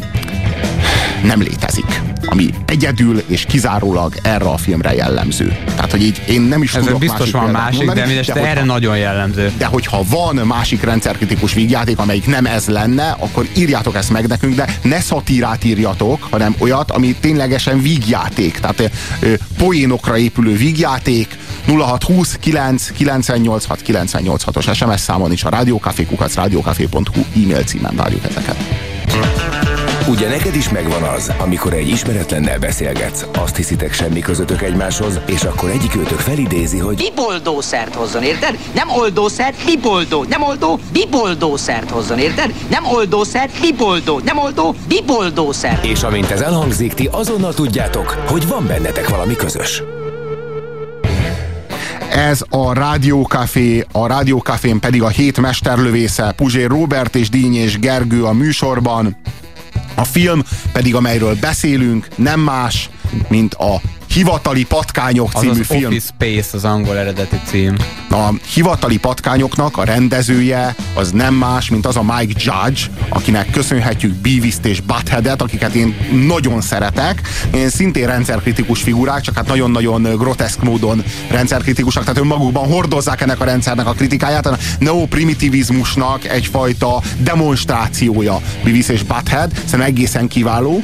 Speaker 2: nem létezik ami egyedül és kizárólag erre a filmre jellemző. Tehát, hogy így én nem is
Speaker 3: Ez
Speaker 2: tudok
Speaker 3: biztos
Speaker 2: másik
Speaker 3: van másik, mondani, de, mindest, de erre hogyha, nagyon jellemző.
Speaker 2: De hogyha van másik rendszerkritikus vígjáték, amelyik nem ez lenne, akkor írjátok ezt meg nekünk, de ne szatírát írjatok, hanem olyat, ami ténylegesen vígjáték. Tehát ö, poénokra épülő vígjáték, 0620 9 986 986-os SMS számon is a rádiókafékukat, rádiókafé.hu e-mail címen várjuk ezeket.
Speaker 1: Ugye neked is megvan az, amikor egy ismeretlennel beszélgetsz, azt hiszitek semmi közöttök egymáshoz, és akkor egyik őtök felidézi, hogy
Speaker 18: biboldószert hozzon, érted? Nem oldószert, biboldó. Nem oldó, biboldószert hozzon, érted? Nem oldószert, biboldó. Nem oldó, biboldószert.
Speaker 1: És amint ez elhangzik, ti azonnal tudjátok, hogy van bennetek valami közös.
Speaker 2: Ez a Rádiókafé, a Rádiókafén pedig a hét mesterlövésze, Puzsér Robert és Díny és Gergő a műsorban. A film pedig, amelyről beszélünk, nem más, mint a Hivatali Patkányok
Speaker 3: az
Speaker 2: című
Speaker 3: az
Speaker 2: film.
Speaker 3: Office Space az angol eredeti cím.
Speaker 2: A Hivatali Patkányoknak a rendezője az nem más, mint az a Mike Judge, akinek köszönhetjük beavis és Buttheadet, akiket én nagyon szeretek. Én szintén rendszerkritikus figurák, csak hát nagyon-nagyon groteszk módon rendszerkritikusak, tehát önmagukban hordozzák ennek a rendszernek a kritikáját. A neoprimitivizmusnak egyfajta demonstrációja Beavis és Butthead, szerintem egészen kiváló.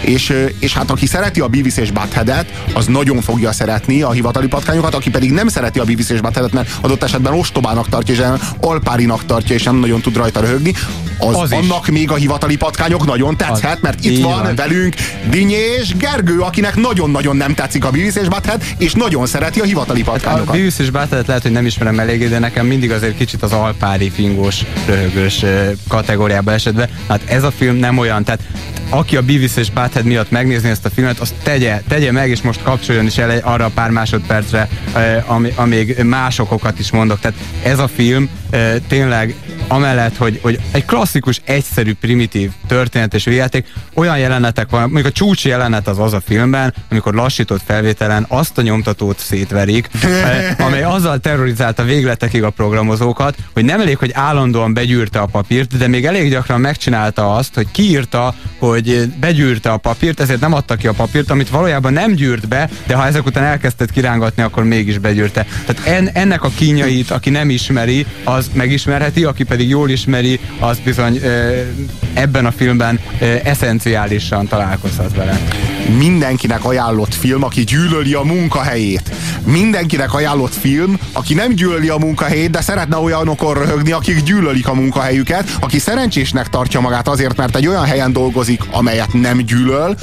Speaker 2: És, és hát aki szereti a Beavis és Buttheadet, az nagyon fogja szeretni a hivatali patkányokat, aki pedig nem szereti a Beavis és mert adott esetben ostobának tartja, és alpárinak tartja, és nem nagyon tud rajta röhögni, az, az annak is. még a hivatali patkányok nagyon tetszhet, az. mert itt van, van velünk Dinyé és Gergő, akinek nagyon-nagyon nem tetszik a Beavis és Butthead, és nagyon szereti a hivatali patkányokat.
Speaker 3: A Beavis és Butthead lehet, hogy nem ismerem eléggé, de nekem mindig azért kicsit az alpári fingós, röhögős kategóriába esett be. Hát ez a film nem olyan, tehát aki a Beavis és Butthead miatt megnézni ezt a filmet, azt tegye, tegye meg, és most kapcsoljon is el arra a pár másodpercre, ami, amíg más okokat is mondok. Tehát ez a film tényleg amellett, hogy, hogy egy klasszikus, egyszerű, primitív történet és játék, olyan jelenetek van, mondjuk a csúcs jelenet az az a filmben, amikor lassított felvételen azt a nyomtatót szétverik, amely azzal terrorizálta végletekig a programozókat, hogy nem elég, hogy állandóan begyűrte a papírt, de még elég gyakran megcsinálta azt, hogy kiírta, hogy begyűrte a papírt, ezért nem adta ki a papírt, amit valójában nem gyűrt be, de ha ezek után elkezdett kirángatni, akkor mégis begyűrte. Tehát en, ennek a kínjait, aki nem ismeri, az megismerheti, aki pedig jól ismeri, az bizony ebben a filmben eszenciálisan találkozhat vele.
Speaker 2: Mindenkinek ajánlott film, aki gyűlöli a munkahelyét. Mindenkinek ajánlott film, aki nem gyűlöli a munkahelyét, de szeretne olyanokon röhögni, akik gyűlölik a munkahelyüket, aki szerencsésnek tartja magát azért, mert egy olyan helyen dolgozik, amelyet nem gyűlöl,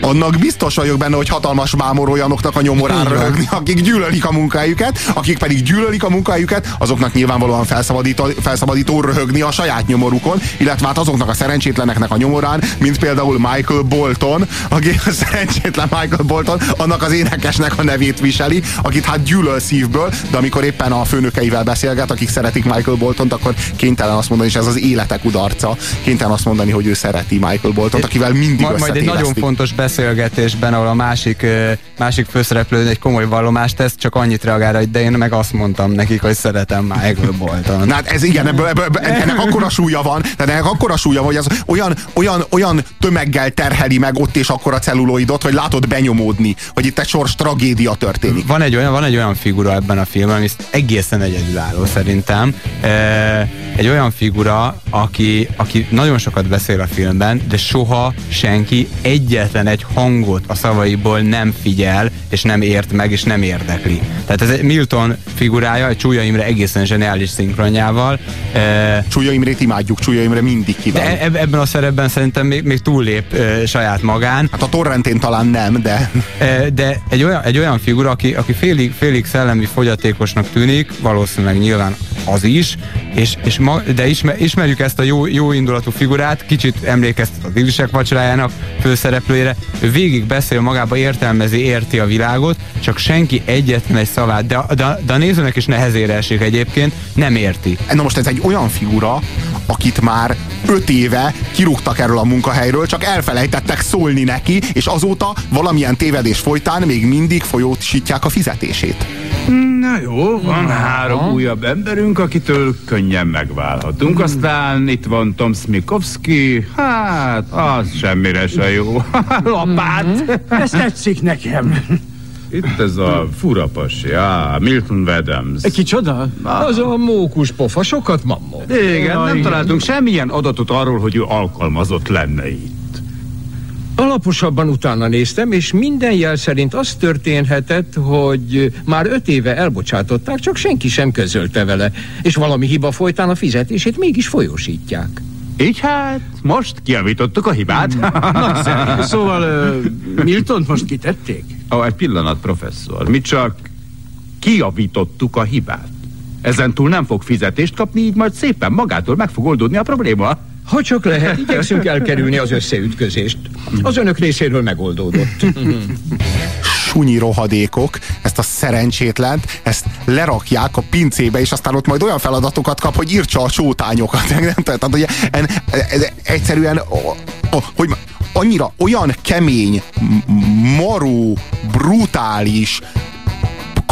Speaker 2: annak biztos vagyok benne, hogy hatalmas mámor olyanoknak a nyomorán röhögni, akik gyűlölik a munkahelyüket, akik pedig gyűlölik a munkahelyüket, azoknak nyilvánvalóan felszabadító, felszabadító röhögni a saját nyomorukon, illetve hát azoknak a szerencsétleneknek a nyomorán, mint például Michael Bolton, aki szerencsétlen Michael Bolton, annak az énekesnek a nevét viseli, akit hát gyűlöl szívből, de amikor éppen a főnökeivel beszélget, akik szeretik Michael Boltont, akkor kénytelen azt mondani, és ez az életek kudarca, kénytelen azt mondani, hogy ő szereti Michael Boltont, akivel mindig
Speaker 3: Ma, Majd egy nagyon fontos beszélgetésben, ahol a másik, másik főszereplő egy komoly vallomást tesz, csak annyit reagál, hogy de én meg azt mondtam nekik, hogy szeretem Michael Bolton.
Speaker 2: Na hát ez igen, ebből, ebből, ebből, ennek akkora súlya van, de ennek akkora súlya van, hogy az olyan, olyan, olyan tömeggel terheli meg ott és akkora celluloidot, hogy látod benyomódni, hogy itt egy sors tragédia történik.
Speaker 3: Van egy olyan, van egy olyan figura ebben a filmben, ami egészen egyedülálló szerintem. Egy olyan figura, aki, aki nagyon sokat beszél a filmben, de soha senki egyetlen egy hangot a szavaiból nem figyel, és nem ért meg, és nem érdekli. Tehát ez egy Milton figurája, egy Csúlya Imre egészen zseniális szinkronjával.
Speaker 2: Csúlya Imrét imádjuk, Csúlya Imre mindig kíván.
Speaker 3: De ebben a szerepben szerintem még, még túllép saját magán.
Speaker 2: Hát a torrent mentén talán nem, de...
Speaker 3: De egy olyan, egy olyan figura, aki, aki félig, félig szellemi fogyatékosnak tűnik, valószínűleg nyilván az is, és, és ma, de ismer, ismerjük ezt a jó, jó indulatú figurát, kicsit emlékeztet az Illisek vacsorájának főszereplőjére, ő végig beszél magába, értelmezi, érti a világot, csak senki egyetlen egy szavát, de, de, de a nézőnek is nehezére esik egyébként, nem érti.
Speaker 2: Na most ez egy olyan figura, akit már öt éve kirúgtak erről a munkahelyről, csak elfelejtettek szólni neki, és azóta valamilyen tévedés folytán még mindig folyósítják a fizetését.
Speaker 15: Na jó, van három újabb emberünk, akitől könnyen megválhatunk. Aztán itt van Tom Smikovski, hát az semmire se jó. <laughs> Lapát!
Speaker 19: Ez tetszik nekem.
Speaker 15: Itt ez a furapasi, á, Milton Adams.
Speaker 19: Kicsoda? Az a mókus pofa sokat mammol.
Speaker 15: Igen, nem találtunk semmilyen adatot arról, hogy ő alkalmazott lenne itt.
Speaker 19: Alaposabban utána néztem, és minden jel szerint az történhetett, hogy már öt éve elbocsátották, csak senki sem közölte vele, és valami hiba folytán a fizetését mégis folyósítják.
Speaker 15: Így hát, most kiavítottuk a hibát.
Speaker 19: Nagyszerű. Szóval uh, Milton most kitették?
Speaker 15: Ó, egy pillanat, professzor. Mi csak kiavítottuk a hibát. Ezen túl nem fog fizetést kapni, így majd szépen magától meg fog oldódni a probléma.
Speaker 19: Ha csak lehet, igyekszünk elkerülni az összeütközést. Az önök részéről megoldódott. <laughs>
Speaker 2: sunyi rohadékok ezt a szerencsétlent, ezt lerakják a pincébe, és aztán ott majd olyan feladatokat kap, hogy írtsa a sótányokat. <laughs> Nem? Tehát, hogy en, egyszerűen, hogy annyira olyan kemény, maró, brutális,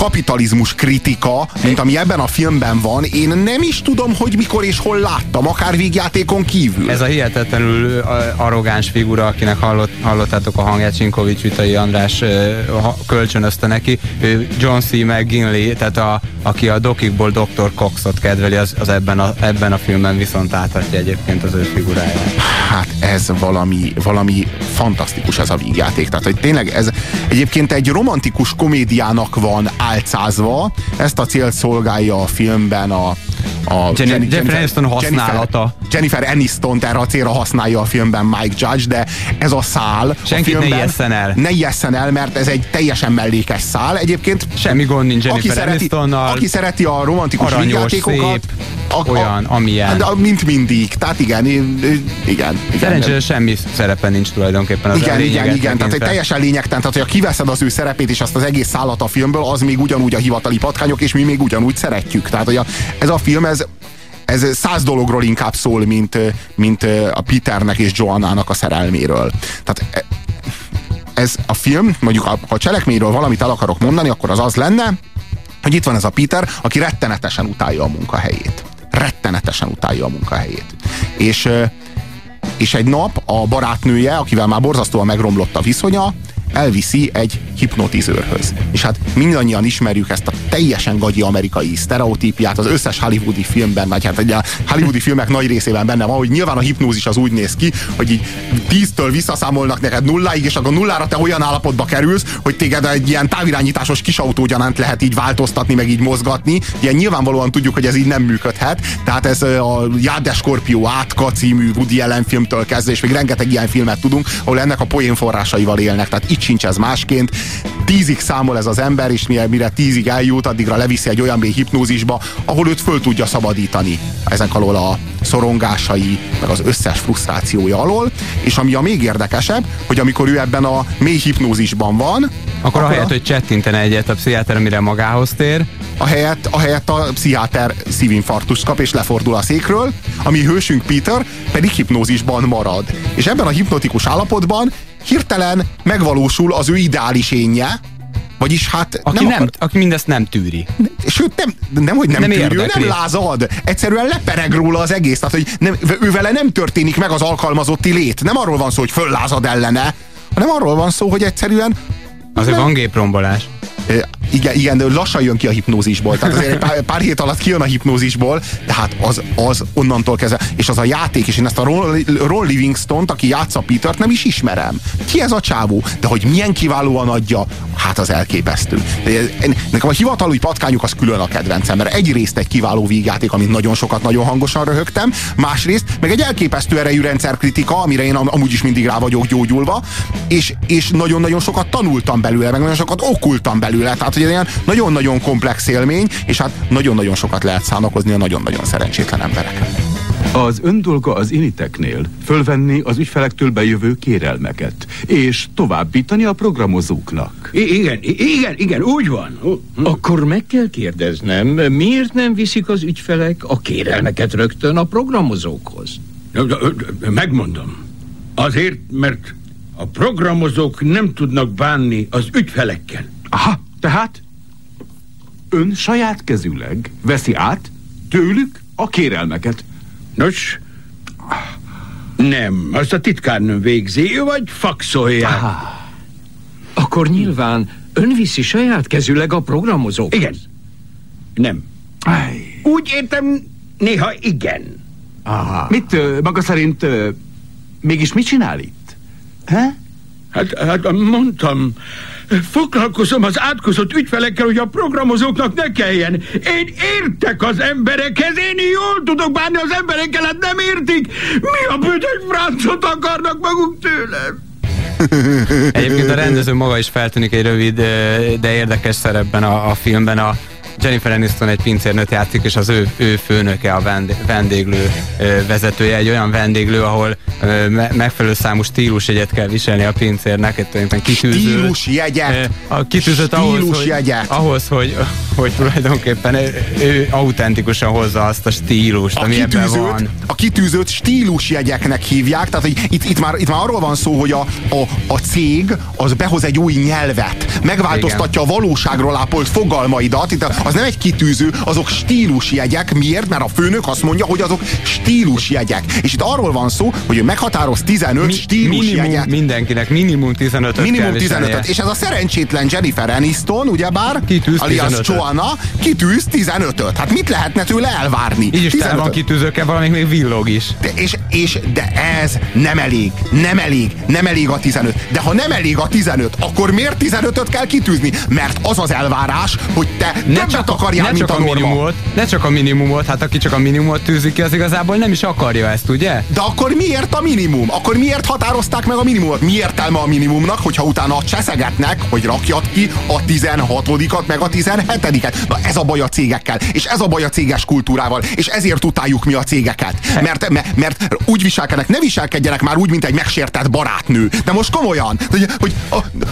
Speaker 2: kapitalizmus kritika, mint ami ebben a filmben van, én nem is tudom, hogy mikor és hol láttam, akár végjátékon kívül.
Speaker 3: Ez a hihetetlenül arrogáns figura, akinek hallott, hallottátok a hangját, Csinkovics Vitai András kölcsönözte neki, ő John C. McGinley, tehát a, aki a dokikból Dr. Coxot kedveli, az, az ebben, a, ebben a filmben viszont átadja egyébként az ő figuráját.
Speaker 2: Hát ez valami, valami fantasztikus ez a vígjáték. Tehát, hogy tényleg ez egyébként egy romantikus komédiának van álcázva, ezt a célt szolgálja a filmben a,
Speaker 3: a Jenny, Jennifer, Jennifer Aniston használata.
Speaker 2: Jennifer, Aniston erre a célra használja a filmben Mike Judge, de ez a szál
Speaker 3: Senkit
Speaker 2: a filmben,
Speaker 3: ne ijesszen el.
Speaker 2: Ne ijesszen el, mert ez egy teljesen mellékes szál. Egyébként
Speaker 3: semmi gond nincs Jennifer
Speaker 2: aki szereti. Aki szereti a romantikus vígjátékokat,
Speaker 3: a, olyan, amilyen.
Speaker 2: A, mint mindig. Tehát igen, igen. igen
Speaker 3: Szerencsére semmi szerepe nincs tulajdonképpen az
Speaker 2: Igen, igen, igen. Tehát egy teljesen lényegtelen. Tehát, hogyha kiveszed az ő szerepét és azt az egész szállat a filmből, az még ugyanúgy a hivatali patkányok, és mi még ugyanúgy szeretjük. Tehát, hogy a, ez a film, ez, ez száz dologról inkább szól, mint, mint a Peternek és Joannának a szerelméről. Tehát ez a film, mondjuk ha a cselekményről valamit el akarok mondani, akkor az az lenne, hogy itt van ez a Peter, aki rettenetesen utálja a munkahelyét. Rettenetesen utálja a munkahelyét. És, és egy nap a barátnője, akivel már borzasztóan megromlott a viszonya, elviszi egy hipnotizőrhöz. És hát mindannyian ismerjük ezt a teljesen gagyi amerikai sztereotípiát az összes hollywoodi filmben, vagy hát a hollywoodi filmek nagy részében benne van, hogy nyilván a hipnózis az úgy néz ki, hogy így tíztől visszaszámolnak neked nulláig, és akkor nullára te olyan állapotba kerülsz, hogy téged egy ilyen távirányításos kis autógyanánt lehet így változtatni, meg így mozgatni. Ilyen nyilvánvalóan tudjuk, hogy ez így nem működhet. Tehát ez a Jáde Scorpio Átka című Woody Allen filmtől kezdve, és még rengeteg ilyen filmet tudunk, ahol ennek a poén forrásaival élnek. Tehát itt sincs ez másként. Tízig számol ez az ember, és mire, mire tízig eljut, addigra leviszi egy olyan mély hipnózisba, ahol őt föl tudja szabadítani ezek alól a szorongásai, meg az összes frusztrációja alól, és ami a még érdekesebb, hogy amikor ő ebben a mély hipnózisban van,
Speaker 3: akkor, akkor ahelyett, a... hogy csettintene egyet a pszichiáter, mire magához tér,
Speaker 2: ahelyett, ahelyett a pszichiáter szívinfarktust kap és lefordul a székről, ami hősünk Peter pedig hipnózisban marad. És ebben a hipnotikus állapotban hirtelen megvalósul az ő ideális énje, vagyis hát...
Speaker 3: Aki, nem, akar... aki mindezt nem tűri.
Speaker 2: Sőt, nem, nem hogy nem, nem tűri, ő nem lázad. Egyszerűen lepereg róla az egész. Tehát, hogy nem, ő vele nem történik meg az alkalmazotti lét. Nem arról van szó, hogy föllázad ellene, hanem arról van szó, hogy egyszerűen...
Speaker 3: Azért van géprombolás.
Speaker 2: Igen, igen, de lassan jön ki a hipnózisból. Tehát azért pár, pár hét alatt kijön a hipnózisból, de hát az, az onnantól kezdve. És az a játék, és én ezt a Ron, Ron Livingston-t, aki játsza Petert, nem is ismerem. Ki ez a csávó? De hogy milyen kiválóan adja, hát az elképesztő. Nekem a hivatalúi patkányuk az külön a kedvencem, mert egyrészt egy kiváló vígjáték, amit nagyon sokat, nagyon hangosan röhögtem, másrészt meg egy elképesztő erejű rendszerkritika, amire én amúgy is mindig rá vagyok gyógyulva, és, és nagyon-nagyon sokat tanultam belőle, meg nagyon sokat okultam belőle. Tehát, hogy ez ilyen nagyon-nagyon komplex élmény, és hát nagyon-nagyon sokat lehet szánakozni a nagyon-nagyon szerencsétlen emberek.
Speaker 15: Az ön dolga az initeknél fölvenni az ügyfelektől bejövő kérelmeket, és továbbítani a programozóknak.
Speaker 19: I- igen, igen, igen, úgy van. Akkor meg kell kérdeznem, miért nem viszik az ügyfelek a kérelmeket rögtön a programozókhoz?
Speaker 7: Megmondom. Azért, mert a programozók nem tudnak bánni az ügyfelekkel.
Speaker 15: Aha, tehát ön saját kezűleg veszi át tőlük a kérelmeket.
Speaker 7: Nos, nem, azt a titkárnőm végzi, vagy faxolják.
Speaker 19: Aha. Akkor nyilván ön viszi saját kezűleg a programozók.
Speaker 7: Igen. Nem. Úgy értem, néha igen.
Speaker 15: Aha. Mit, maga szerint mégis mit csinál itt? He?
Speaker 7: Hát, hát mondtam, foglalkozom az átkozott ügyfelekkel, hogy a programozóknak ne kelljen. Én értek az emberekhez, én jól tudok bánni az emberekkel, hát nem értik. Mi a büdös francot akarnak maguk tőlem?
Speaker 3: Egyébként a rendező maga is feltűnik egy rövid, de érdekes szerepben a, a filmben. A Jennifer Aniston egy pincérnőt játszik, és az ő, ő főnöke a vendé, vendéglő vezetője. Egy olyan vendéglő, ahol megfelelő számú stílusjegyet kell viselni a pincérnek, egy tulajdonképpen kitűző.
Speaker 2: Stílusjegyet!
Speaker 3: A kitűzött ahhoz, hogy, ahhoz, hogy, hogy tulajdonképpen ő, ő autentikusan hozza azt a stílust, a ami ebben van.
Speaker 2: A kitűzőt stílusjegyeknek hívják, tehát hogy itt, itt, már, itt már arról van szó, hogy a, a, a cég az behoz egy új nyelvet, megváltoztatja Igen. a valóságról ápolt fogalmaidat, itt az nem egy kitűző, azok stílusjegyek. Miért? Mert a főnök azt mondja, hogy azok stílusjegyek. És itt arról van szó, hogy ő meghatároz 15 Mi, stílusjegyet.
Speaker 3: Minimum mindenkinek, minimum 15
Speaker 2: Minimum 15 És ez a szerencsétlen Jennifer Aniston, ugyebár,
Speaker 3: kitűz
Speaker 2: alias Joanna, kitűz 15-öt. Hát mit lehetne tőle elvárni?
Speaker 3: Így is van kitűzőkkel, valamik még villog is.
Speaker 2: De, és, és, de ez nem elég. Nem elég. Nem elég a 15. De ha nem elég a 15, akkor miért 15-öt kell kitűzni? Mert az az elvárás, hogy te ne csak, akarjál,
Speaker 3: ne
Speaker 2: mint
Speaker 3: csak
Speaker 2: a, norma.
Speaker 3: minimumot, ne csak a minimumot, hát aki csak a minimumot tűzi ki, az igazából nem is akarja ezt, ugye?
Speaker 2: De akkor miért a minimum? Akkor miért határozták meg a minimumot? Mi értelme a minimumnak, hogyha utána cseszegetnek, hogy rakjad ki a 16-at, meg a 17-et? Na ez a baj a cégekkel, és ez a baj a céges kultúrával, és ezért utáljuk mi a cégeket. Mert, mert, mert úgy viselkednek, ne viselkedjenek már úgy, mint egy megsértett barátnő. De most komolyan, hogy, hogy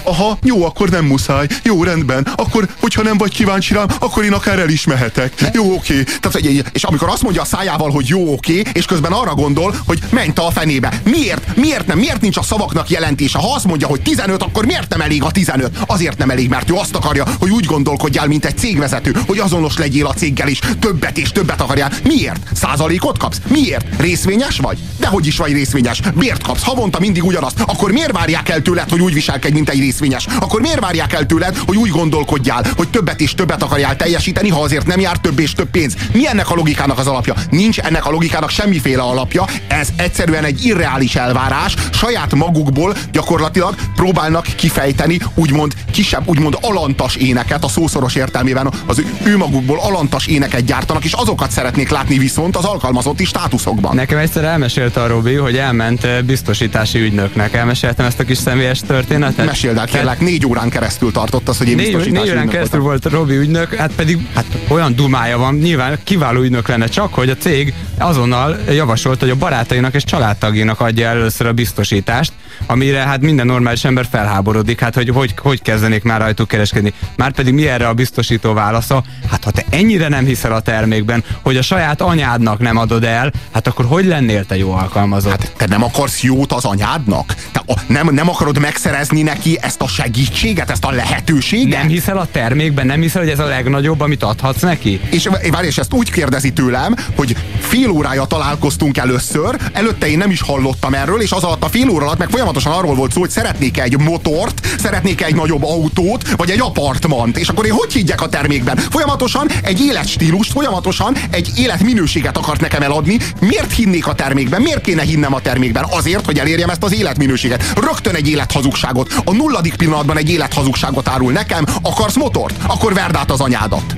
Speaker 2: aha, jó, akkor nem muszáj, jó, rendben, akkor, hogyha nem vagy kíváncsi rám, akkor én akár el is mehetek. Jó, oké. Tehát, és amikor azt mondja a szájával, hogy jó, oké, és közben arra gondol, hogy menj te a fenébe. Miért? Miért nem? Miért nincs a szavaknak jelentése? Ha azt mondja, hogy 15, akkor miért nem elég a 15? Azért nem elég, mert ő azt akarja, hogy úgy gondolkodjál, mint egy cégvezető, hogy azonos legyél a céggel is, többet és többet akarjál. Miért? Százalékot kapsz? Miért? Részvényes vagy? Dehogy is vagy részvényes. Miért kapsz? Havonta mindig ugyanazt. Akkor miért várják el tőled, hogy úgy viselkedj, mint egy részvényes? Akkor miért várják el tőled, hogy úgy gondolkodjál, hogy többet és többet akarjál teljesíteni, ha azért nem jár több és több pénz? Mi ennek a logikának az alapja? Nincs ennek a logikának semmiféle alapja. Ez egyszerűen egy irreális elvárás. Saját magukból gyakorlatilag próbálnak kifejteni úgymond kisebb, úgymond alantas éneket a szószoros értelmében. Az ő magukból alantas éneket gyártanak, és azokat szeretnék látni viszont az alkalmazotti státuszokban.
Speaker 3: Nekem egyszer elmesélte a Robi, hogy elment eh, biztosítási ügynöknek. Elmeséltem ezt a kis személyes történetet.
Speaker 2: Meséld el, kérlek, négy órán keresztül tartott az, hogy én
Speaker 3: négy, négy órán keresztül volt Robi ügynök, hát pedig hát olyan dumája van, nyilván kiváló ügynök lenne csak, hogy a cég azonnal javasolt, hogy a barátainak és családtagjának adja először a biztosítást, amire hát minden normális ember felháborodik, hát hogy hogy, hogy kezdenék már rajtuk kereskedni. Márpedig mi erre a biztosító válasza? Hát ha te ennyire nem hiszel a termékben, hogy a saját anyádnak nem adod el, hát akkor hogy lennél te jó alkalmazott? Hát
Speaker 2: te nem akarsz jót az anyádnak? Te a, nem, nem akarod megszerezni neki ezt a segítséget, ezt a lehetőséget?
Speaker 3: Nem hiszel a termékben, nem hiszel, hogy ez a legnagyobb, amit adhatsz neki?
Speaker 2: És várj, és ezt úgy kérdezi tőlem, hogy fél órája találkoztunk először, előtte én nem is hallottam erről, és az alatt a fél óra alatt meg folyamatosan folyamatosan arról volt szó, hogy szeretnék egy motort, szeretnék egy nagyobb autót, vagy egy apartmant. És akkor én hogy higgyek a termékben? Folyamatosan egy életstílust, folyamatosan egy életminőséget akart nekem eladni. Miért hinnék a termékben? Miért kéne hinnem a termékben? Azért, hogy elérjem ezt az életminőséget. Rögtön egy élethazugságot. A nulladik pillanatban egy élethazugságot árul nekem. Akarsz motort? Akkor verd át az anyádat.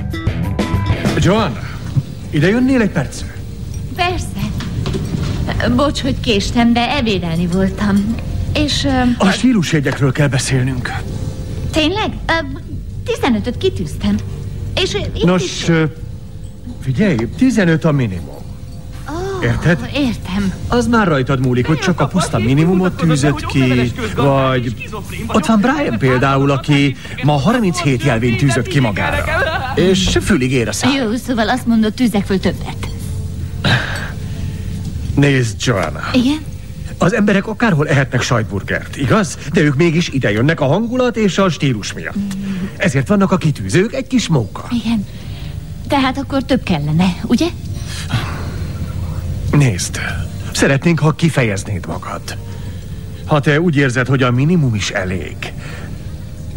Speaker 19: Joanna, ide jönnél egy percre?
Speaker 20: Persze. Bocs, hogy késtem, de ebédelni voltam. És...
Speaker 19: A stílusjegyekről kell beszélnünk.
Speaker 20: Tényleg? Ö, 15-öt kitűztem. És itt
Speaker 19: Nos,
Speaker 20: is...
Speaker 19: figyelj, 15 a minimum.
Speaker 20: Ó,
Speaker 19: Érted?
Speaker 20: Értem.
Speaker 19: Az már rajtad múlik, hogy csak a puszta minimumot tűzött ki, vagy... Ott van Brian például, aki ma 37 jelvényt tűzött ki magára. És fülig ér a szám.
Speaker 20: Jó, szóval azt mondod, tűzek föl többet.
Speaker 19: Nézd, Joanna.
Speaker 20: Igen?
Speaker 19: Az emberek akárhol ehetnek sajtburgert, igaz? De ők mégis ide jönnek a hangulat és a stílus miatt. Ezért vannak a kitűzők, egy kis móka.
Speaker 20: Igen. Tehát akkor több kellene, ugye?
Speaker 19: Nézd, szeretnénk, ha kifejeznéd magad. Ha te úgy érzed, hogy a minimum is elég.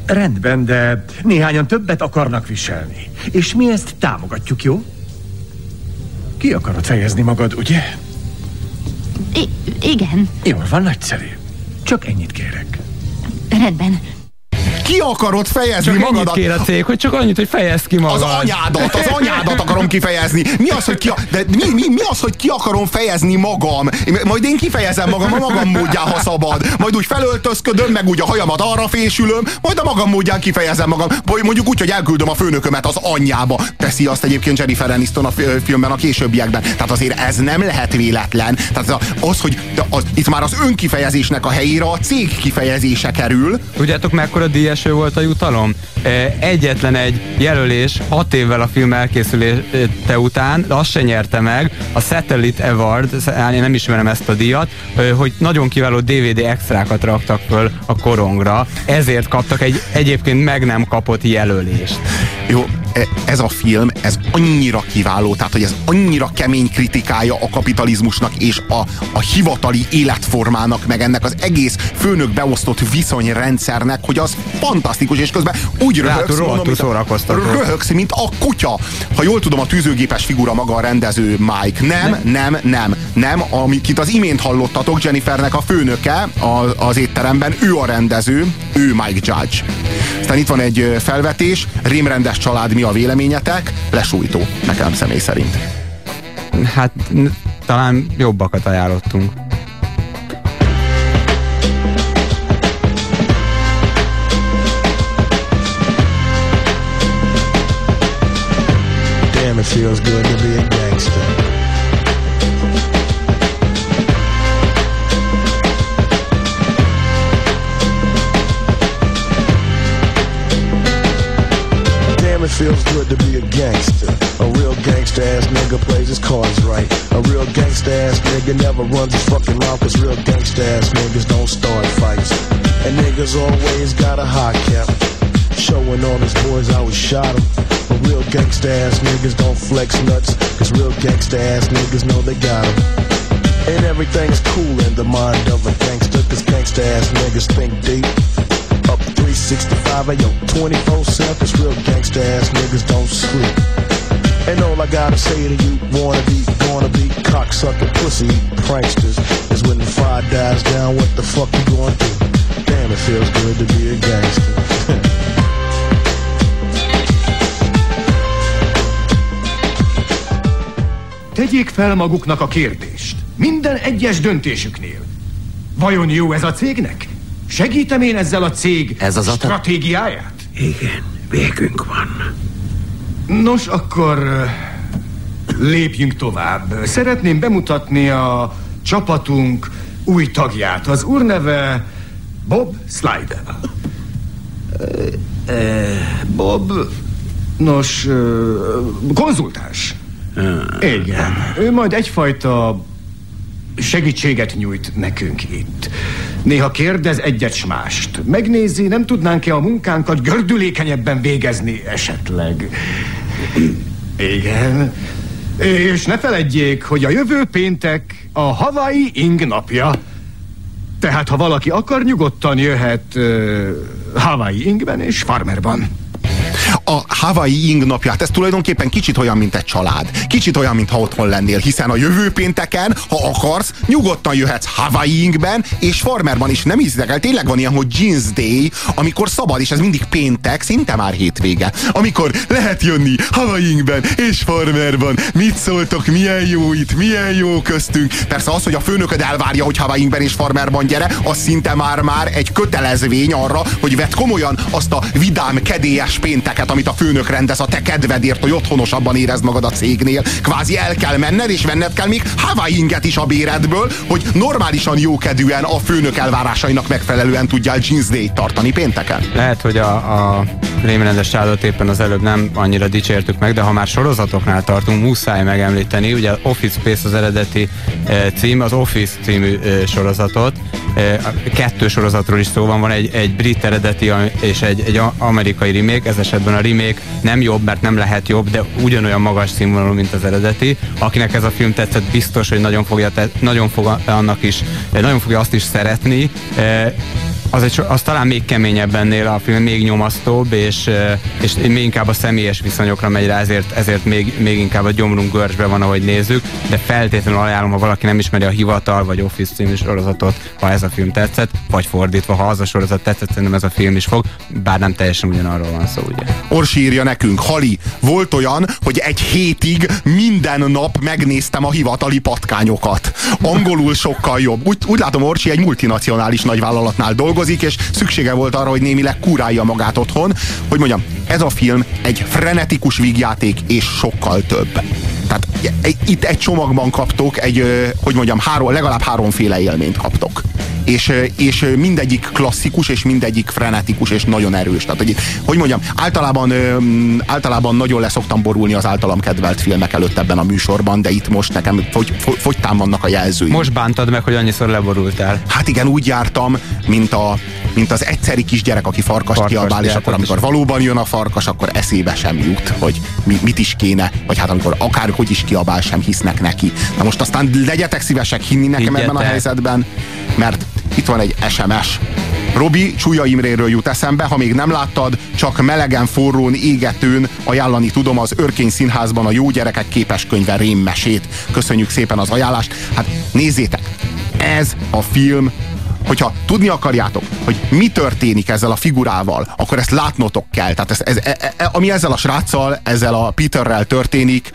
Speaker 19: Rendben, de néhányan többet akarnak viselni. És mi ezt támogatjuk, jó? Ki akarod fejezni magad, ugye?
Speaker 20: I- igen.
Speaker 19: Jól van, nagyszerű. Csak ennyit kérek.
Speaker 20: Rendben.
Speaker 2: Ki akarod fejezni
Speaker 3: Csak
Speaker 2: magadat?
Speaker 3: kér a cég, hogy csak annyit, hogy fejezd ki magad.
Speaker 2: Az anyádat, az anyádat akarom kifejezni. Mi az, hogy ki, de mi, mi, mi az, hogy ki akarom fejezni magam? Majd én kifejezem magam a magam módján, ha szabad. Majd úgy felöltözködöm, meg úgy a hajamat arra fésülöm, majd a magam módján kifejezem magam. Vagy mondjuk úgy, hogy elküldöm a főnökömet az anyjába. Teszi azt egyébként Jennifer Aniston a fi- filmben a későbbiekben. Tehát azért ez nem lehet véletlen. Tehát az, hogy az, itt már az önkifejezésnek a helyére a cég kifejezése kerül.
Speaker 3: Tudjátok, mekkora díjeső volt a jutalom? Egyetlen egy jelölés hat évvel a film elkészülése után, de azt se nyerte meg, a Satellite Award, én nem ismerem ezt a díjat, hogy nagyon kiváló DVD extrákat raktak föl a korongra, ezért kaptak egy egyébként meg nem kapott jelölést.
Speaker 2: Jó, e- ez a film, ez annyira kiváló, tehát hogy ez annyira kemény kritikája a kapitalizmusnak és a, a hivatali életformának, meg ennek az egész főnök beosztott viszonyrendszernek, hogy az fantasztikus, és közben úgy
Speaker 3: Hát,
Speaker 2: röhögsz, mint a-
Speaker 3: szórakoztató.
Speaker 2: röhögsz, mint a kutya. Ha jól tudom, a tűzőgépes figura maga a rendező Mike. Nem, nem, nem, nem, amit az imént hallottatok, Jennifernek a főnöke a, az étteremben, ő a rendező, ő Mike Judge. Aztán itt van egy felvetés, rémrendes család, mi a véleményetek? Lesújtó, nekem személy szerint.
Speaker 3: Hát talán jobbakat ajánlottunk.
Speaker 21: Feels good to be a gangster. Damn, it feels good to be a gangster. A real gangster ass nigga plays his cards right. A real gangster ass nigga never runs his fucking mouth, cause real gangster ass niggas don't start fights. And niggas always got a high cap. Showing all his boys how he shot him. But real gangsta ass niggas don't flex nuts. Cause real gangsta ass niggas know they got him. And everything's cool in the mind of a gangster. Cause gangsta ass niggas think deep. Up 365 and yo 24 7. Cause real gangsta ass niggas don't sleep. And all I gotta say to you, wanna be, gonna be cocksucking pussy pranksters. Is when the fire dies down, what the fuck you gonna do? Damn, it feels good to be a gangster. <laughs>
Speaker 19: Tegyék fel maguknak a kérdést. Minden egyes döntésüknél. Vajon jó ez a cégnek? Segítem én ezzel a cég
Speaker 8: Ez az a-
Speaker 19: stratégiáját?
Speaker 8: Igen, végünk van.
Speaker 19: Nos, akkor lépjünk tovább. Szeretném bemutatni a csapatunk új tagját. Az úr neve Bob Slider. Bob, nos, konzultáns. Igen. Ő majd egyfajta segítséget nyújt nekünk itt. Néha kérdez egyet s mást. Megnézi, nem tudnánk-e a munkánkat gördülékenyebben végezni esetleg. Igen. És ne feledjék, hogy a jövő péntek a Hawaii ing napja.
Speaker 22: Tehát, ha valaki akar, nyugodtan jöhet uh, Hawaii ingben és farmerban.
Speaker 2: a Hawaii Ing napját, ez tulajdonképpen kicsit olyan, mint egy család. Kicsit olyan, mintha otthon lennél, hiszen a jövő pénteken, ha akarsz, nyugodtan jöhetsz Hawaii Ingben és Farmerban is. Nem hiszek el, tényleg van ilyen, hogy Jeans Day, amikor szabad, és ez mindig péntek, szinte már hétvége. Amikor lehet jönni Hawaii Ingben és Farmerban. Mit szóltok, milyen jó itt, milyen jó köztünk. Persze az, hogy a főnököd elvárja, hogy Hawaii Ingben és Farmerban gyere, az szinte már-már egy kötelezvény arra, hogy vedd komolyan azt a vidám, kedélyes pénteket, amit a főnök rendez a te kedvedért, hogy otthonosabban érezd magad a cégnél. Kvázi el kell menned, és venned kell még Hawaii inget is a béredből, hogy normálisan jókedvűen a főnök elvárásainak megfelelően tudjál Jeans Day tartani pénteken.
Speaker 3: Lehet, hogy a, a rémrendes családot éppen az előbb nem annyira dicsértük meg, de ha már sorozatoknál tartunk, muszáj megemlíteni, ugye Office Space az eredeti e, cím, az Office című e, sorozatot, e, kettő sorozatról is szó van, van egy, egy brit eredeti és egy, egy amerikai remake, ez esetben a remake nem jobb, mert nem lehet jobb, de ugyanolyan magas színvonalú, mint az eredeti. Akinek ez a film tetszett, biztos, hogy nagyon fogja, nagyon fog annak is, nagyon fogja azt is szeretni az, egy, az talán még keményebb ennél a film, még nyomasztóbb, és, és még inkább a személyes viszonyokra megy rá, ezért, ezért még, még inkább a gyomrunk görcsbe van, ahogy nézzük, de feltétlenül ajánlom, ha valaki nem ismeri a Hivatal vagy Office című sorozatot, ha ez a film tetszett, vagy fordítva, ha az a sorozat tetszett, szerintem ez a film is fog, bár nem teljesen ugyanarról van szó, ugye.
Speaker 2: Orsi írja nekünk, Hali, volt olyan, hogy egy hétig minden nap megnéztem a hivatali patkányokat. Angolul sokkal jobb. Úgy, úgy látom, Orsi egy multinacionális nagyvállalatnál dolgozik, dolgozik, és szüksége volt arra, hogy némileg kurálja magát otthon. Hogy mondjam, ez a film egy frenetikus vígjáték, és sokkal több. Tehát itt egy csomagban kaptok egy, hogy mondjam, három, legalább háromféle élményt kaptok és, és mindegyik klasszikus, és mindegyik frenetikus, és nagyon erős. Tehát, hogy, hogy mondjam, általában, általában nagyon leszoktam borulni az általam kedvelt filmek előtt ebben a műsorban, de itt most nekem fogy, fogy, fogytán vannak a jelzői.
Speaker 3: Most bántad meg, hogy annyiszor leborultál.
Speaker 2: Hát igen, úgy jártam, mint, a, mint az egyszeri kisgyerek, aki farkast farkas kiabál, és akkor amikor valóban jön a farkas, akkor eszébe sem jut, hogy mi, mit is kéne, vagy hát amikor akár hogy is kiabál, sem hisznek neki. Na most aztán legyetek szívesek hinni nekem Higgyetek. ebben a helyzetben, mert itt van egy SMS. Robi Csúlya Imréről jut eszembe, ha még nem láttad, csak melegen, forrón, égetőn ajánlani tudom az Örkény Színházban a Jó Gyerekek képeskönyve rémmesét. Köszönjük szépen az ajánlást. Hát nézzétek, ez a film hogyha tudni akarjátok, hogy mi történik ezzel a figurával, akkor ezt látnotok kell. Tehát ez, ez, ez, e, ami ezzel a sráccal, ezzel a Peterrel történik,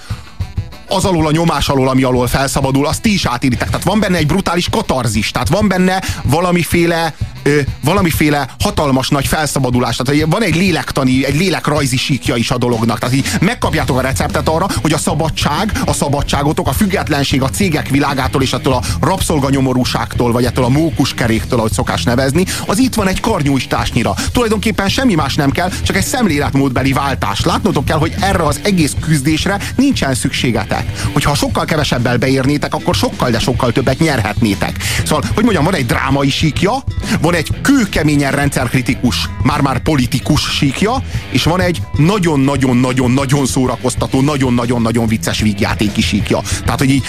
Speaker 2: az alól a nyomás alól, ami alól felszabadul, azt ti is átéritek. Tehát van benne egy brutális katarzis, tehát van benne valamiféle ö, valamiféle hatalmas nagy felszabadulás. Tehát van egy lélektani, egy lélekrajzi síkja is a dolognak. Tehát így megkapjátok a receptet arra, hogy a szabadság, a szabadságotok, a függetlenség a cégek világától és ettől a rabszolganyomorúságtól, vagy ettől a mókuskeréktől, ahogy szokás nevezni, az itt van egy karnyújtásnyira. Tulajdonképpen semmi más nem kell, csak egy szemléletmódbeli váltás. Látnotok kell, hogy erre az egész küzdésre nincsen szükségetek. Hogyha sokkal kevesebbel beérnétek, akkor sokkal, de sokkal többet nyerhetnétek. Szóval, hogy mondjam, van egy drámai síkja, van van egy kőkeményen rendszerkritikus, már-már politikus síkja, és van egy nagyon-nagyon-nagyon-nagyon szórakoztató, nagyon-nagyon-nagyon vicces vígjátéki síkja. Tehát, hogy így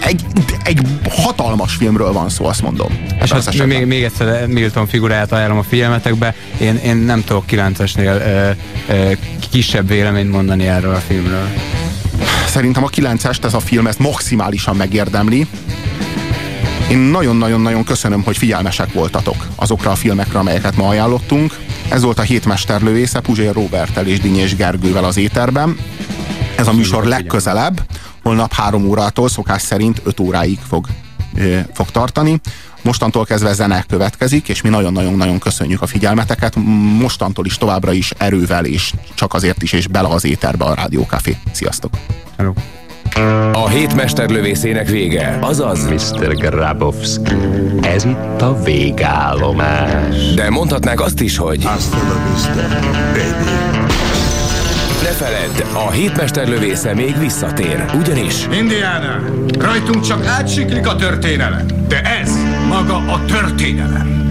Speaker 2: egy, egy hatalmas filmről van szó, azt mondom.
Speaker 3: És hát még, még egyszer Milton figuráját ajánlom a figyelmetekbe. Én, én nem tudok 9-esnél kisebb véleményt mondani erről a filmről.
Speaker 2: Szerintem a 9-est ez a film ezt maximálisan megérdemli. Én nagyon-nagyon-nagyon köszönöm, hogy figyelmesek voltatok azokra a filmekre, amelyeket ma ajánlottunk. Ez volt a hétmesterlövésze Puzsér Robertel és Dinyés Gergővel az éterben. Ez a műsor legközelebb, holnap három órától szokás szerint 5 óráig fog, fog tartani. Mostantól kezdve zene következik, és mi nagyon-nagyon-nagyon köszönjük a figyelmeteket. Mostantól is továbbra is erővel, és csak azért is, és bele az éterbe a Rádiókafé. Sziasztok!
Speaker 3: Hello.
Speaker 1: A hét mesterlövészének vége, azaz
Speaker 23: Mr. Grabowski, ez itt a végállomás.
Speaker 1: De mondhatnánk azt is, hogy
Speaker 21: Hasta la vista, baby.
Speaker 1: Ne feledd, a hétmesterlövésze még visszatér, ugyanis
Speaker 21: Indiana, rajtunk csak átsiklik a történelem, de ez maga a történelem.